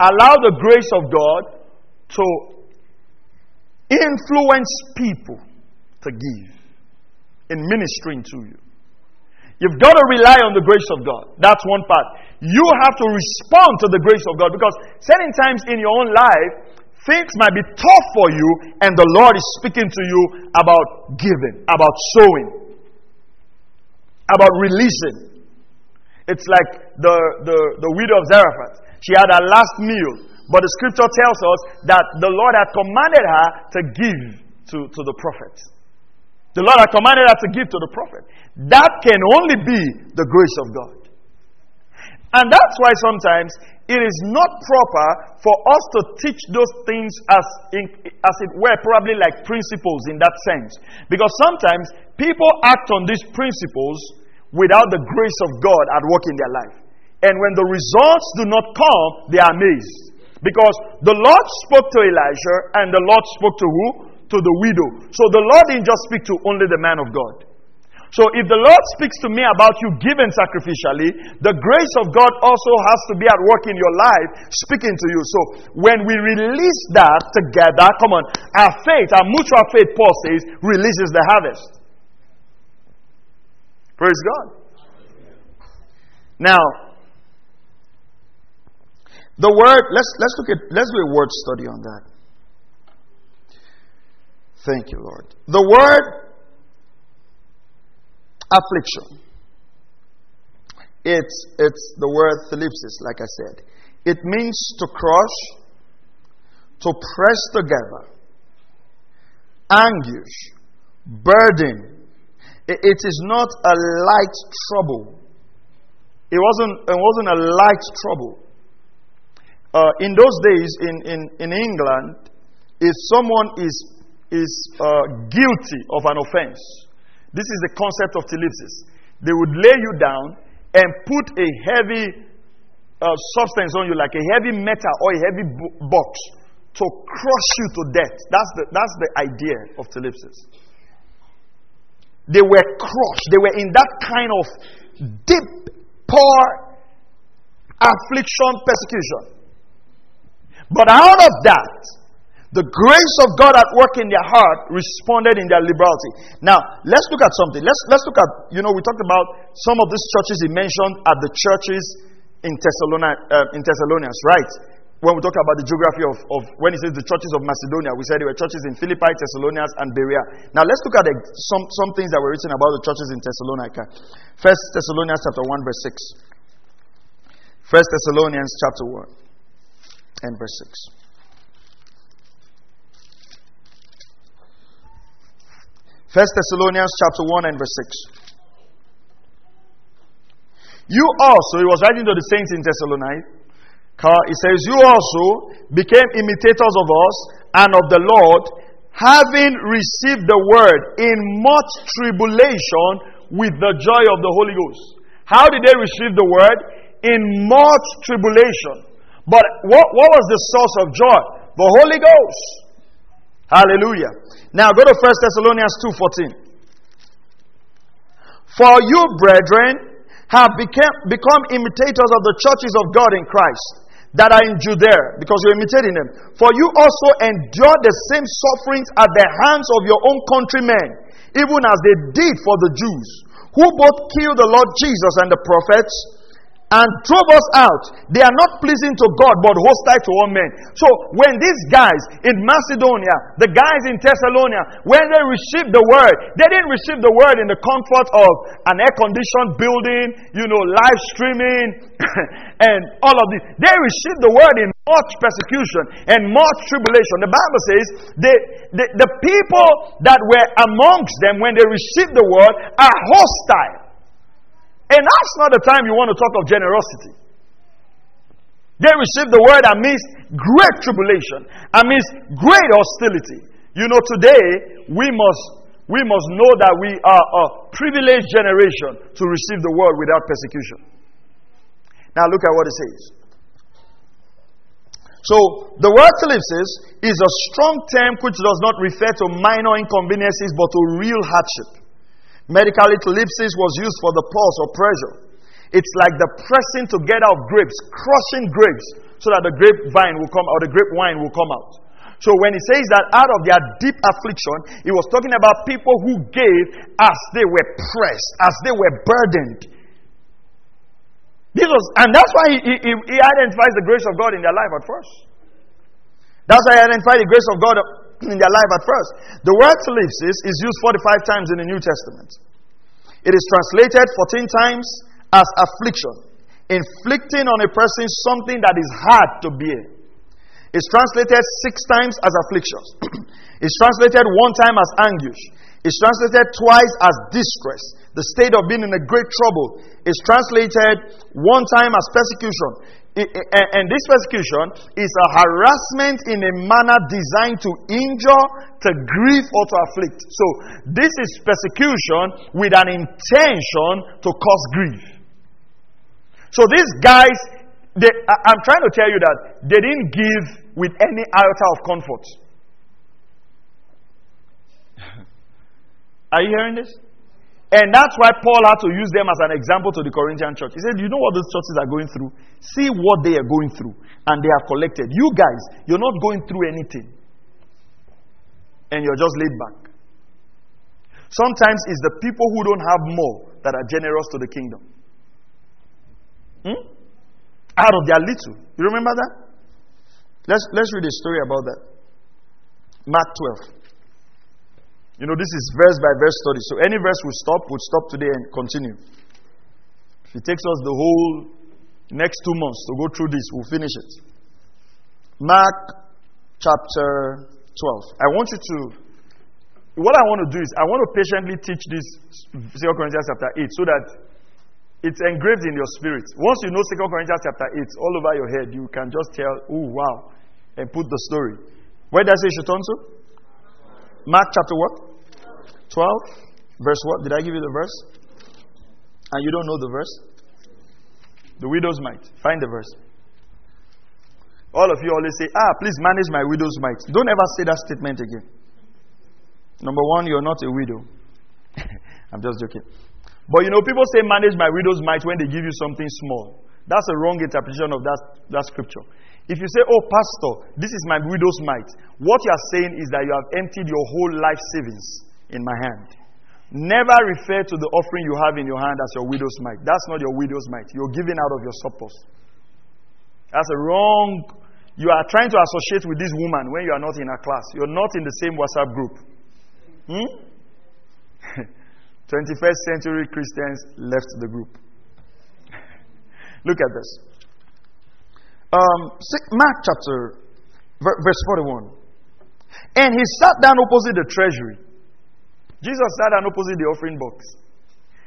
Allow the grace of God to influence people to give in ministering to you. You've got to rely on the grace of God. That's one part. You have to respond to the grace of God because certain times in your own life, things might be tough for you, and the Lord is speaking to you about giving, about sowing, about releasing. It's like the, the, the widow of Zarephath. She had her last meal, but the scripture tells us that the Lord had commanded her to give to, to the prophet. The Lord had commanded her to give to the prophet. That can only be the grace of God. And that's why sometimes it is not proper for us to teach those things as, in, as it were, probably like principles in that sense. Because sometimes people act on these principles without the grace of God at work in their life. And when the results do not come, they are amazed. Because the Lord spoke to Elijah and the Lord spoke to who? to the widow. So the Lord didn't just speak to only the man of God. So if the Lord speaks to me about you giving sacrificially, the grace of God also has to be at work in your life, speaking to you. So when we release that together, come on, our faith, our mutual faith, Paul says, releases the harvest. Praise God. Now, the word, let's let's look at let's do a word study on that. Thank you, Lord. The word affliction. It's, it's the word thlipsis, like I said. It means to crush, to press together, anguish, burden. It, it is not a light trouble. It wasn't, it wasn't a light trouble. Uh, in those days in, in, in England, if someone is is uh, guilty of an offense. This is the concept of thlipsis. They would lay you down and put a heavy uh, substance on you, like a heavy metal or a heavy box, to crush you to death. That's the, that's the idea of thlipsis. They were crushed. They were in that kind of deep, poor affliction, persecution. But out of that, the grace of God at work in their heart responded in their liberality. Now, let's look at something. Let's, let's look at, you know, we talked about some of these churches he mentioned at the churches in, Thessalonica, uh, in Thessalonians, right? when we talk about the geography of, of, when he says the churches of Macedonia, we said there were churches in Philippi, Thessalonians, and Berea. Now let's look at the, some, some things that were written about the churches in Thessalonica. First Thessalonians chapter 1, verse 6. First Thessalonians chapter 1 and verse 6. First Thessalonians chapter 1 and verse 6. You also, he was writing to the saints in Thessalonica, he says, You also became imitators of us and of the Lord, having received the word in much tribulation with the joy of the Holy Ghost. How did they receive the word? In much tribulation. But what, what was the source of joy? The Holy Ghost. Hallelujah. Now go to 1 Thessalonians 2:14. For you, brethren, have became, become imitators of the churches of God in Christ that are in Judea, because you're imitating them. For you also endure the same sufferings at the hands of your own countrymen, even as they did for the Jews, who both killed the Lord Jesus and the prophets and drove us out. They are not pleasing to God, but hostile to all men. So when these guys in Macedonia, the guys in Thessalonica, when they received the word, they didn't receive the word in the comfort of an air-conditioned building, you know, live streaming, <coughs> and all of this. They received the word in much persecution and much tribulation. The Bible says the, the people that were amongst them when they received the word are hostile. And that's not the time you want to talk of generosity. They received the word amidst great tribulation, amidst great hostility. You know, today we must we must know that we are a privileged generation to receive the word without persecution. Now look at what it says. So the word thlipsis is a strong term which does not refer to minor inconveniences but to real hardship. Medical thlipsis was used for the pulse or pressure. It's like the pressing together of grapes, crushing grapes, so that the grapevine will come or the grape wine will come out. So when he says that out of their deep affliction, he was talking about people who gave as they were pressed, as they were burdened. This was, and that's why he, he, he identifies the grace of God in their life at first. That's why he identified the grace of God in their life at first. The word thlipsis is used 45 times in the New Testament. It is translated 14 times as affliction, inflicting on a person something that is hard to bear. It's translated six times as afflictions. <clears throat> it's translated one time as anguish. It's translated twice as distress, the state of being in a great trouble. It's translated one time as persecution and this persecution is a harassment in a manner designed to injure, to grieve, or to afflict. So, this is persecution with an intention to cause grief. So, these guys, they, I'm trying to tell you that they didn't give with any iota of comfort. Are you hearing this? And that's why Paul had to use them as an example to the Corinthian church. He said, You know what those churches are going through? See what they are going through. And they have collected. You guys, you're not going through anything. And you're just laid back. Sometimes it's the people who don't have more that are generous to the kingdom. Hmm? Out of their little. You remember that? Let's, let's read a story about that. Mark 12. You know, this is verse by verse study. So any verse we stop, we'll stop today and continue. If it takes us the whole next two months to go through this, we'll finish it. Mark chapter 12. I want you to, what I want to do is, I want to patiently teach this 2 Corinthians chapter 8 so that it's engraved in your spirit. Once you know 2 Corinthians chapter 8 all over your head, you can just tell, oh, wow, and put the story. Where does it should turn to? Mark chapter what? 12, verse what? Did I give you the verse? And you don't know the verse? The widow's mite. Find the verse. All of you always say, ah, please manage my widow's mite. Don't ever say that statement again. Number one, you're not a widow. <laughs> I'm just joking. But you know, people say manage my widow's mite when they give you something small. That's a wrong interpretation of that, that scripture. If you say, oh, pastor, this is my widow's mite, what you are saying is that you have emptied your whole life savings in my hand. Never refer to the offering you have in your hand as your widow's mite. That's not your widow's mite. You're giving out of your surplus. That's a wrong you are trying to associate with this woman when you are not in her class. You're not in the same WhatsApp group. Hmm? <laughs> 21st century Christians left the group. <laughs> Look at this. Um, Mark chapter, verse 41. And he sat down opposite the treasury. Jesus sat down opposite the offering box.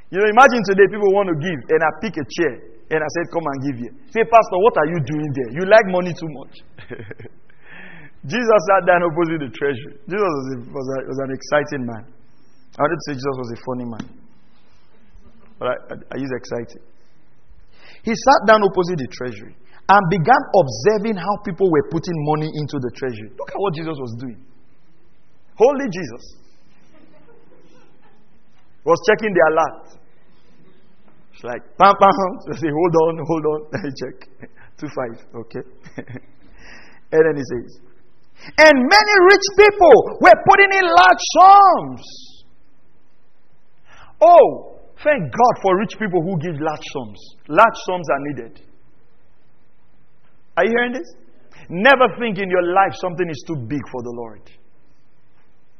You know, imagine today people want to give, and I pick a chair and I said, Come and give here. Say, Pastor, what are you doing there? You like money too much. <laughs> Jesus sat down opposite the treasury. Jesus was, a, was, a, was, an exciting man. I didn't say Jesus was a funny man, but I, I, I use exciting. He sat down opposite the treasury and began observing how people were putting money into the treasury. Look at what Jesus was doing. Holy Jesus was checking the alert. It's like, pam, pam. So say, hold on, hold on. <laughs> Let me check. <laughs> Two five. Okay. <laughs> and then he says, and many rich people were putting in large sums. Oh, thank God for rich people who give large sums. Large sums are needed. Are you hearing this? Never think in your life something is too big for the Lord.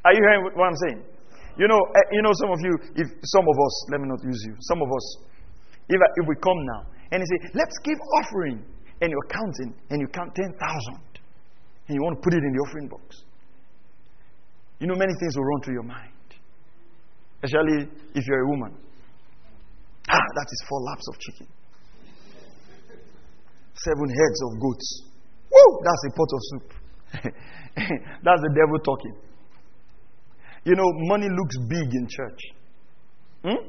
Are you hearing what I'm saying? You know, eh, you know, some of you, if some of us, let me not use you, some of us, if, if we come now and you say, let's give offering, and you're counting, and you count 10,000, and you want to put it in the offering box, you know, many things will run through your mind. Especially if you're a woman. Ah, that is four laps of chicken. Seven heads of goats. Woo! That's a pot of soup. <laughs> That's the devil talking. You know, money looks big in church. Hmm?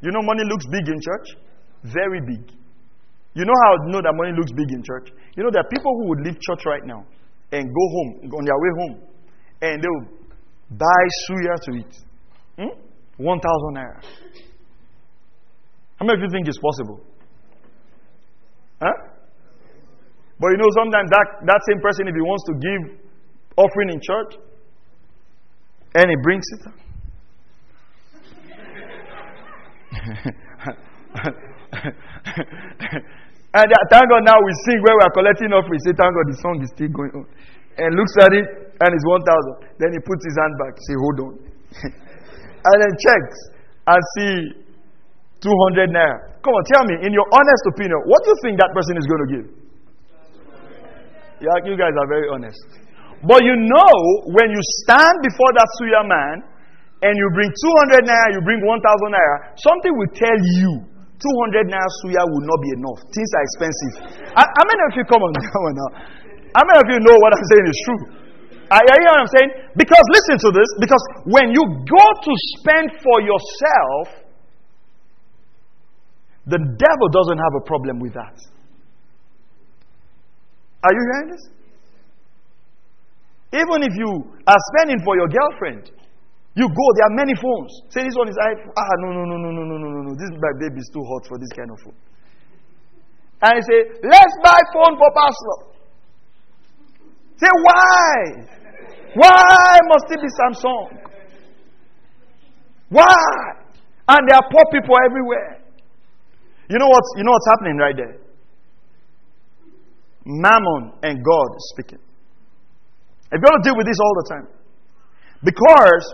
You know, money looks big in church? Very big. You know how I know that money looks big in church? You know, there are people who would leave church right now and go home, on their way home, and they will buy suya to eat. Hmm? 1,000 naira. How many of you think it's possible? Huh? But you know, sometimes that, that same person, if he wants to give offering in church, and he brings it, <laughs> and thank God now we sing where we are collecting offering. Say, thank God the song is still going on. And looks at it and it's 1,000. Then he puts his hand back. Say, hold on. <laughs> and then checks and see 200 naira. Come on, tell me, in your honest opinion, what do you think that person is going to give? Yeah, you guys are very honest. But you know, when you stand before that suya man and you bring 200 naira, you bring 1,000 naira, something will tell you 200 naira suya will not be enough. Things are expensive. How many of you come on, <laughs> on now? How many of you know what I'm saying is true? Are you hear what I'm saying? Because listen to this. Because when you go to spend for yourself, the devil doesn't have a problem with that. Are you hearing this? Even if you are spending for your girlfriend, you go, there are many phones. Say this one is iPhone. Ah, no, no, no, no, no, no, no, no, no. This my baby is too hot for this kind of phone. And you say, let's buy phone for pastor. Say, why? Why must it be Samsung? Why? And there are poor people everywhere. You know what's, you know what's happening right there? Mammon and God speaking. I've got to deal with this all the time. Because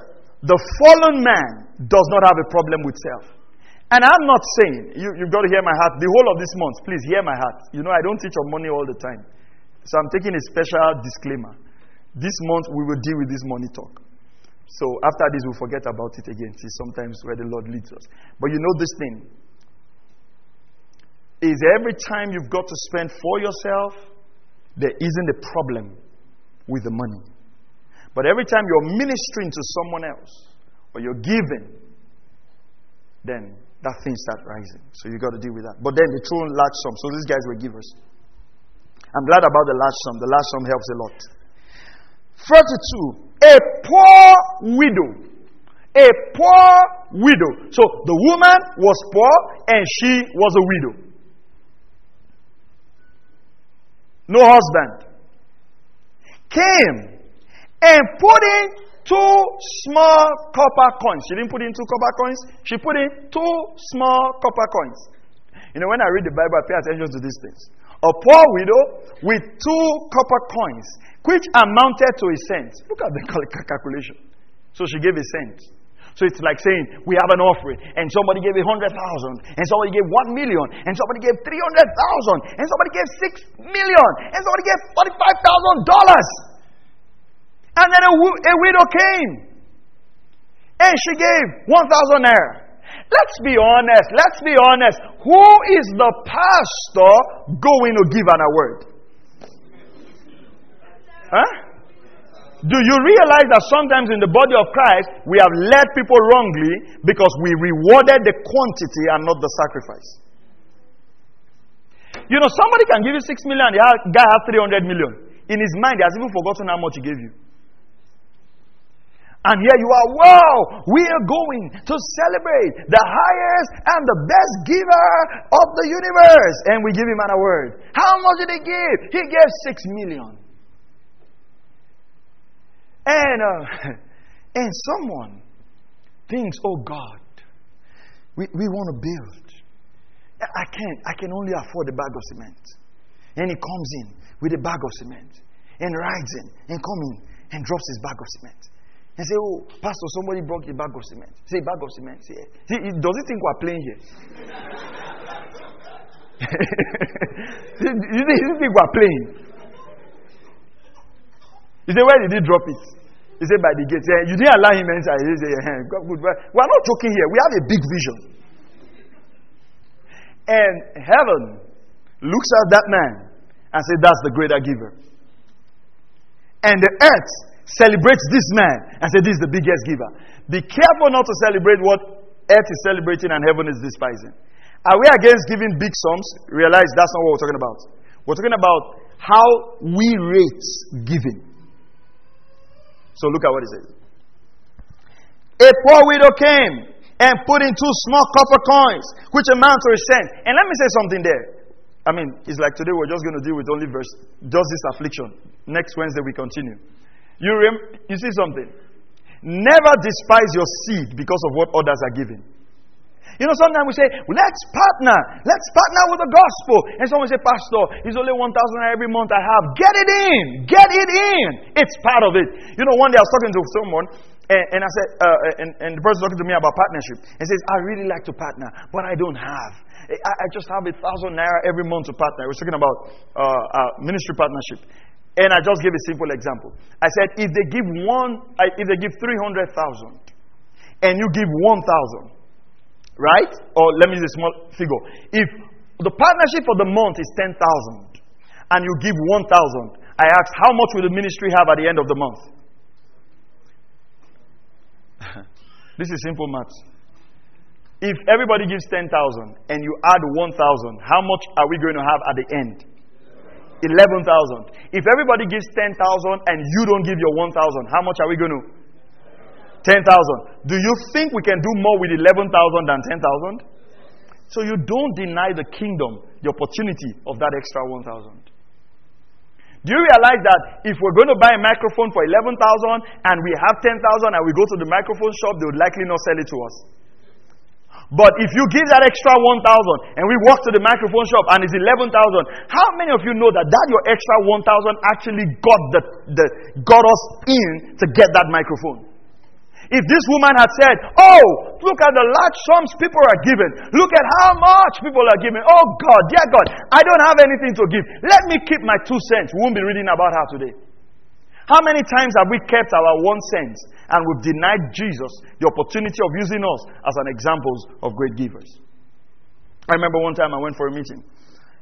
the fallen man does not have a problem with self. And I'm not saying, you, you've got to hear my heart. The whole of this month, please hear my heart. You know, I don't teach on money all the time. So I'm taking a special disclaimer. This month, we will deal with this money talk. So after this, we'll forget about it again. See, sometimes where the Lord leads us. But you know this thing is every time you've got to spend for yourself, there isn't a problem with the money. But every time you're ministering to someone else or you're giving, then that thing starts rising. So you got to deal with that. But then they throw in large sums. So these guys were givers. I'm glad about the large sum. The large sum helps a lot. 32. A poor widow. A poor widow. So the woman was poor and she was a widow. No husband. Came and put in two small copper coins. She didn't put in two copper coins, she put in two small copper coins. You know, when I read the Bible, I pay attention to these things. A poor widow with two copper coins, which amounted to a cent. Look at the <laughs> calculation. So she gave a cent. So it's like saying we have an offering, and somebody gave a hundred thousand, and somebody gave one million, and somebody gave three hundred thousand, and somebody gave six million, and somebody gave forty-five thousand dollars. And then a, a widow came, and she gave one thousand naira. Let's be honest. Let's be honest. Who is the pastor going to give an award? Huh? Do you realize that sometimes in the body of Christ, we have led people wrongly because we rewarded the quantity and not the sacrifice? You know, somebody can give you 6 million, the guy has 300 million. In his mind, he has even forgotten how much he gave you. And here you are, wow, we are going to celebrate the highest and the best giver of the universe. And we give him an award. How much did he give? He gave 6 million. And, uh, <laughs> and someone thinks, oh God, we, we want to build. I can't, I can only afford a bag of cement. And he comes in with a bag of cement and rides in and comes in and drops his bag of cement. And say, oh, Pastor, somebody broke a bag of cement. Say, bag of cement. Say, See, does he think we're playing here? <laughs> you think we're playing? He said, Where did he drop it? He said, By the gate. Said, you didn't allow him enter. He said, eh, hey, good. We're not joking here. We have a big vision. And heaven looks at that man and says, That's the greater giver. And the earth celebrates this man and says, This is the biggest giver. Be careful not to celebrate what earth is celebrating and heaven is despising. Are we against giving big sums? Realize that's not what we're talking about. We're talking about how we rate giving. So look at what it says. A poor widow came and put in two small copper coins, which amount to a cent. And let me say something there. I mean, it's like today we're just going to deal with only verse, just this affliction. Next Wednesday we continue. You, rem- you see something? Never despise your seed because of what others are giving. You know, sometimes we say, let's partner. Let's partner with the gospel. And someone say, Pastor, it's only 1,000 every month I have. Get it in. Get it in. It's part of it. You know, one day I was talking to someone, and, and I said, uh, and, and the person talking to me about partnership. And says, I really like to partner, but I don't have. I, I just have a thousand naira every month to partner. We're talking about uh, uh, ministry partnership. And I just gave a simple example. I said, if they give one, if they give 300,000 and you give 1,000, Right? Or let me use a small figure. If the partnership for the month is 10,000 and you give 1,000, I ask, how much will the ministry have at the end of the month? <laughs> this is simple maths. If everybody gives 10,000 and you add 1,000, how much are we going to have at the end? 11,000. If everybody gives 10,000 and you don't give your 1,000, how much are we going to 10,000. Do you think we can do more with 11,000 than 10,000? So you don't deny the kingdom the opportunity of that extra 1,000. Do you realize that if we're going to buy a microphone for 11,000 and we have 10,000 and we go to the microphone shop, they would likely not sell it to us. But if you give that extra 1,000 and we walk to the microphone shop and it's 11,000, how many of you know that that your extra 1,000 actually got, the, the, got us in to get that microphone? If this woman had said, Oh, look at the large sums people are giving. Look at how much people are giving. Oh God, dear God, I don't have anything to give. Let me keep my two cents. We won't be reading about her today. How many times have we kept our one cent and we've denied Jesus the opportunity of using us as an examples of great givers? I remember one time I went for a meeting.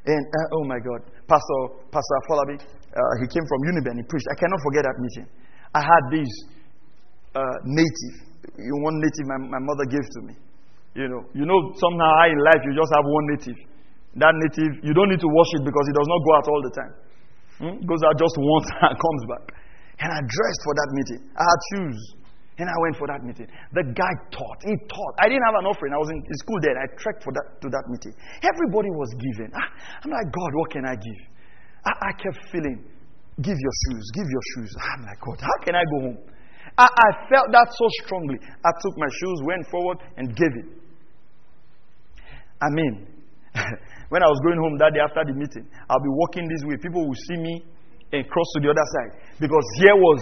And uh, oh my God, Pastor Pastor Falabi, uh, he came from Uniben. He preached. I cannot forget that meeting. I had these uh, native. One native my, my mother gave to me. You know, you know, somehow in life you just have one native. That native, you don't need to wash it because it does not go out all the time. Hmm? Goes out just once <laughs> and comes back. And I dressed for that meeting. I had shoes. And I went for that meeting. The guy taught. He taught. I didn't have an offering. I was in school then. I trekked for that, to that meeting. Everybody was giving. Ah, I'm like, God, what can I give? I, I kept feeling, give your shoes, give your shoes. I'm like, God, how can I go home? I, I felt that so strongly. I took my shoes, went forward, and gave it. I mean, <laughs> when I was going home that day after the meeting, I'll be walking this way. People will see me and cross to the other side. Because here was,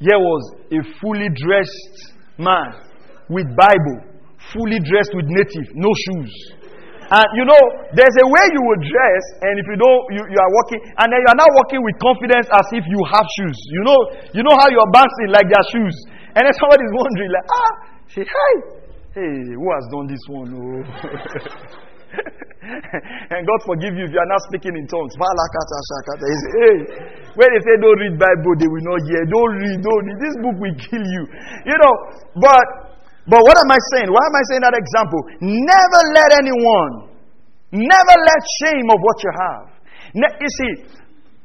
here was a fully dressed man with Bible, fully dressed with native, no shoes. And you know, there's a way you will dress, and if you don't, you, you are walking, and then you are not walking with confidence as if you have shoes. You know, you know how you're bouncing like their shoes. And then somebody is wondering, like, ah, say, hi. Hey, who has done this one? Oh. <laughs> and God forgive you if you are not speaking in tongues. He hey, when they say don't read Bible, they will not hear. Don't read, don't read. This book will kill you. You know, but but what am I saying? Why am I saying that example? Never let anyone, never let shame of what you have. Ne- you see,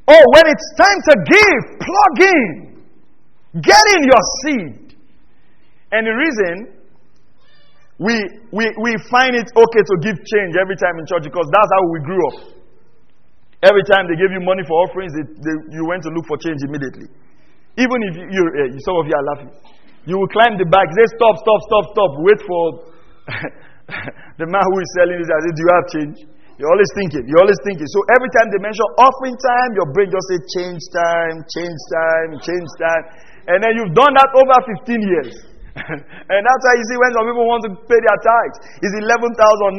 oh, when it's time to give, plug in. Get in your seed. And the reason we, we, we find it okay to give change every time in church because that's how we grew up. Every time they gave you money for offerings, they, they, you went to look for change immediately. Even if you, you, uh, some of you are laughing. You will climb the bike, say, Stop, stop, stop, stop. Wait for <laughs> the man who is selling it. I say, Do you have change? You're always thinking. You're always thinking. So every time they mention offering time, your brain just say change time, change time, change time. And then you've done that over 15 years. <laughs> and that's why you see when some people want to pay their tithes, it's 11,999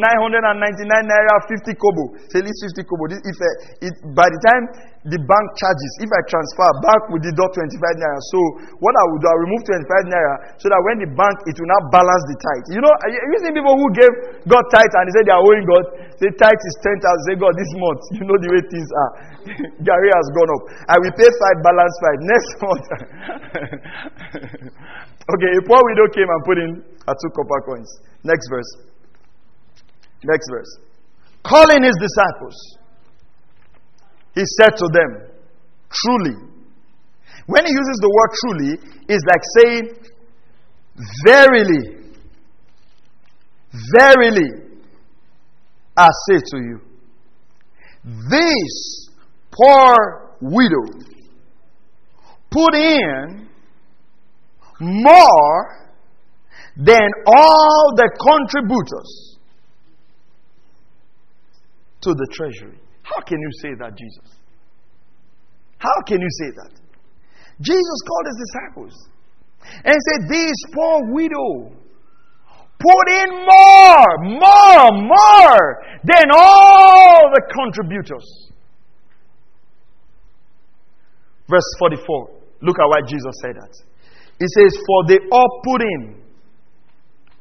naira 50 kobo. Say, least 50 kobo. If, uh, it, by the time the bank charges, if I transfer, bank will deduct 25 naira. So what I would do, I remove 25 naira so that when the bank, it will not balance the tithe. You know, you see people who gave God tithe and they say they are owing God, say tithe is 10,000. Say, God, this month, <laughs> you know the way things are. <laughs> garri has gone up. I will pay five, balance five. Next month. Okay, a poor widow came and put in her two copper coins. Next verse. Next verse. Calling his disciples, he said to them, Truly. When he uses the word truly, it's like saying, Verily, verily, I say to you, this poor widow put in more than all the contributors to the treasury. How can you say that, Jesus? How can you say that? Jesus called his disciples and said, This poor widow put in more, more, more than all the contributors. Verse 44. Look at why Jesus said that. He says, For they all put in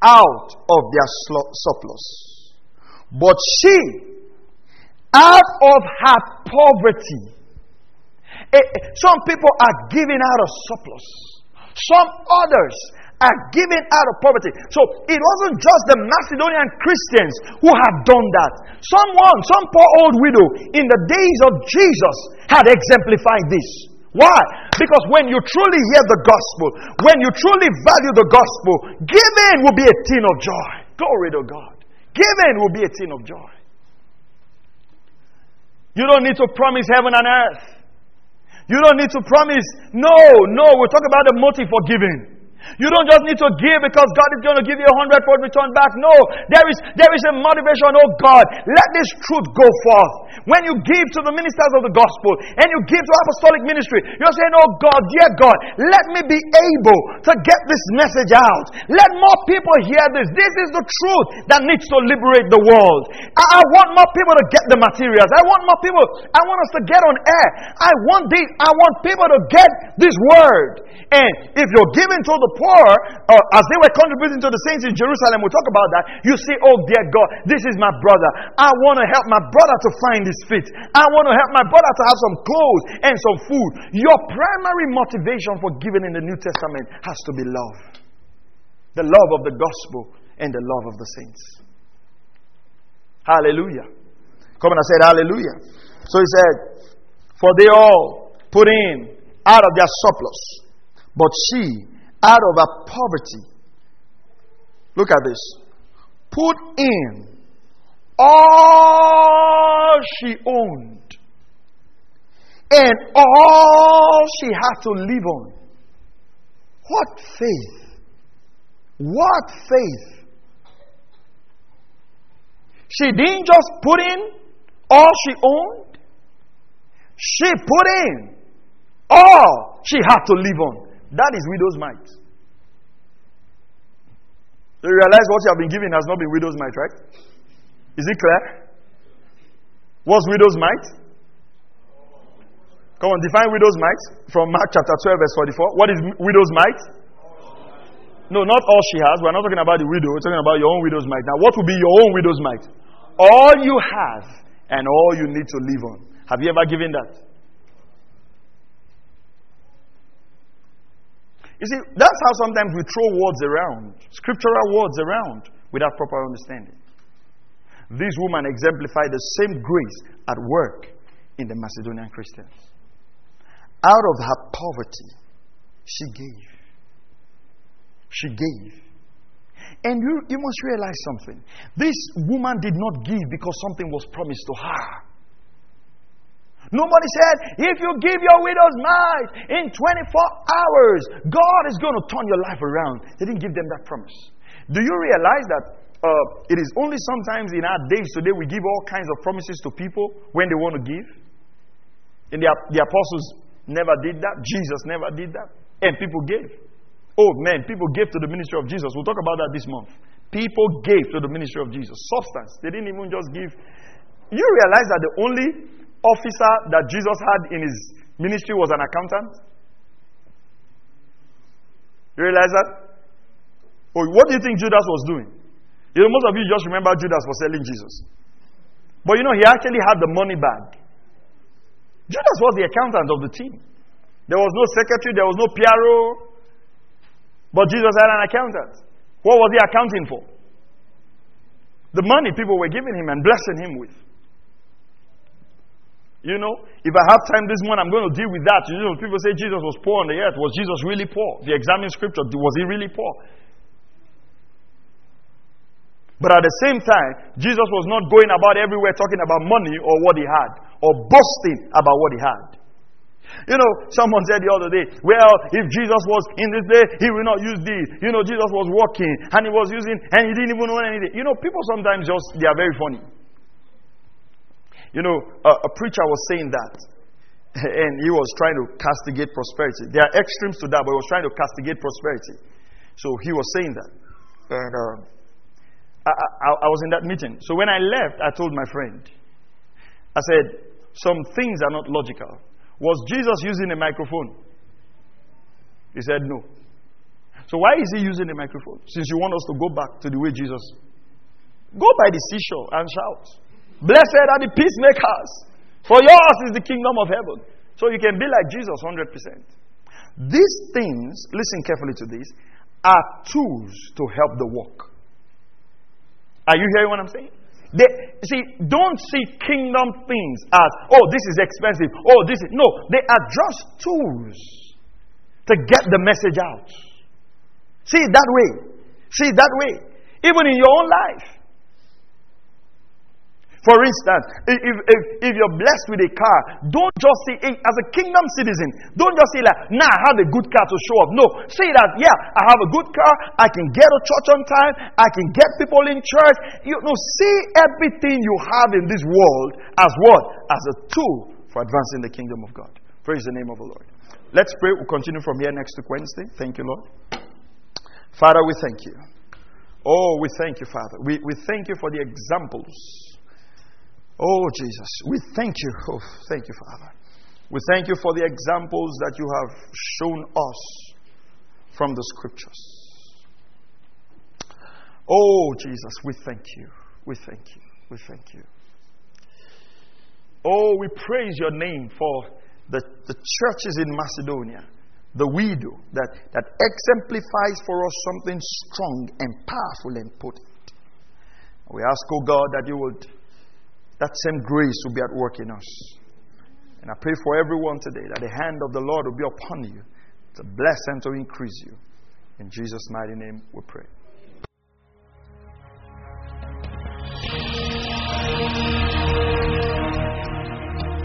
out of their surplus. But she, out of her poverty, eh, eh, some people are giving out of surplus. Some others are giving out of poverty. So it wasn't just the Macedonian Christians who had done that. Someone, some poor old widow in the days of Jesus had exemplified this. Why? Because when you truly hear the gospel, when you truly value the gospel, giving will be a thing of joy. Glory to God. Giving will be a thing of joy. You don't need to promise heaven and earth. You don't need to promise. No, no, we're talking about the motive for giving. You don't just need to give because God is going to give you a hundredfold return back. No, there is, there is a motivation. Oh God, let this truth go forth. When you give to the ministers of the gospel and you give to apostolic ministry, you're saying, Oh God, dear God, let me be able to get this message out. Let more people hear this. This is the truth that needs to liberate the world. I, I want more people to get the materials. I want more people. I want us to get on air. I want this. I want people to get this word. And if you're giving to the poor, uh, as they were contributing to the saints in Jerusalem, we'll talk about that. You say, Oh, dear God, this is my brother. I want to help my brother to find his feet. I want to help my brother to have some clothes and some food. Your primary motivation for giving in the New Testament has to be love the love of the gospel and the love of the saints. Hallelujah. Come on, I said hallelujah. So he said, For they all put in out of their surplus, but she out of her poverty. Look at this. Put in all she owned and all she had to live on. What faith! What faith! She didn't just put in all she owned, she put in all she had to live on. That is widow's mite. So you realize what you have been given has not been widow's mite, right? Is it clear? What's widow's mite? Come on, define widow's mite from Mark chapter 12, verse 44. What is widow's mite? No, not all she has. We're not talking about the widow. We're talking about your own widow's mite. Now, what will be your own widow's mite? All you have and all you need to live on. Have you ever given that? You see, that's how sometimes we throw words around, scriptural words around, without proper understanding. This woman exemplified the same grace at work in the Macedonian Christians. Out of her poverty, she gave. She gave. And you, you must realize something. This woman did not give because something was promised to her. Nobody said, if you give your widow's mite in 24 hours, God is going to turn your life around. They didn't give them that promise. Do you realize that uh, it is only sometimes in our days today we give all kinds of promises to people when they want to give? And the, the apostles never did that. Jesus never did that. And people gave. Oh man, people gave to the ministry of Jesus. We'll talk about that this month. People gave to the ministry of Jesus. Substance. They didn't even just give. You realize that the only officer that Jesus had in his ministry was an accountant? You realize that? Oh, what do you think Judas was doing? You know, most of you just remember Judas for selling Jesus. But you know, he actually had the money bag. Judas was the accountant of the team. There was no secretary, there was no PRO. But Jesus had an accountant. What was he accounting for? The money people were giving him and blessing him with. You know, if I have time this morning, I'm going to deal with that. You know, people say Jesus was poor on the earth. Was Jesus really poor? The examine scripture, was he really poor? But at the same time, Jesus was not going about everywhere talking about money or what he had or boasting about what he had. You know, someone said the other day, well, if Jesus was in this day, he will not use this. You know, Jesus was walking and he was using, and he didn't even know anything. You know, people sometimes just, they are very funny. You know, a, a preacher was saying that, <laughs> and he was trying to castigate prosperity. There are extremes to that, but he was trying to castigate prosperity. So he was saying that. And uh, I, I, I was in that meeting. So when I left, I told my friend, I said, some things are not logical. Was Jesus using a microphone? He said, no. So why is he using a microphone? Since you want us to go back to the way Jesus. Go by the seashore and shout, Blessed are the peacemakers, for yours is the kingdom of heaven. So you can be like Jesus 100%. These things, listen carefully to this, are tools to help the work. Are you hearing what I'm saying? They, see, don't see kingdom things as, oh, this is expensive. Oh, this is. No, they are just tools to get the message out. See it that way. See it that way. Even in your own life. For instance, if, if, if you're blessed with a car, don't just say, as a kingdom citizen, don't just say, like, nah, I have a good car to show up. No, say that, yeah, I have a good car, I can get to church on time, I can get people in church. You know, see everything you have in this world as what? As a tool for advancing the kingdom of God. Praise the name of the Lord. Let's pray. We'll continue from here next week, Wednesday. Thank you, Lord. Father, we thank you. Oh, we thank you, Father. We, we thank you for the examples Oh, Jesus, we thank you. Oh, thank you, Father. We thank you for the examples that you have shown us from the scriptures. Oh, Jesus, we thank you. We thank you. We thank you. Oh, we praise your name for the, the churches in Macedonia, the widow that, that exemplifies for us something strong and powerful and potent. We ask, oh God, that you would that same grace will be at work in us. And I pray for everyone today that the hand of the Lord will be upon you to bless and to increase you. In Jesus' mighty name we pray.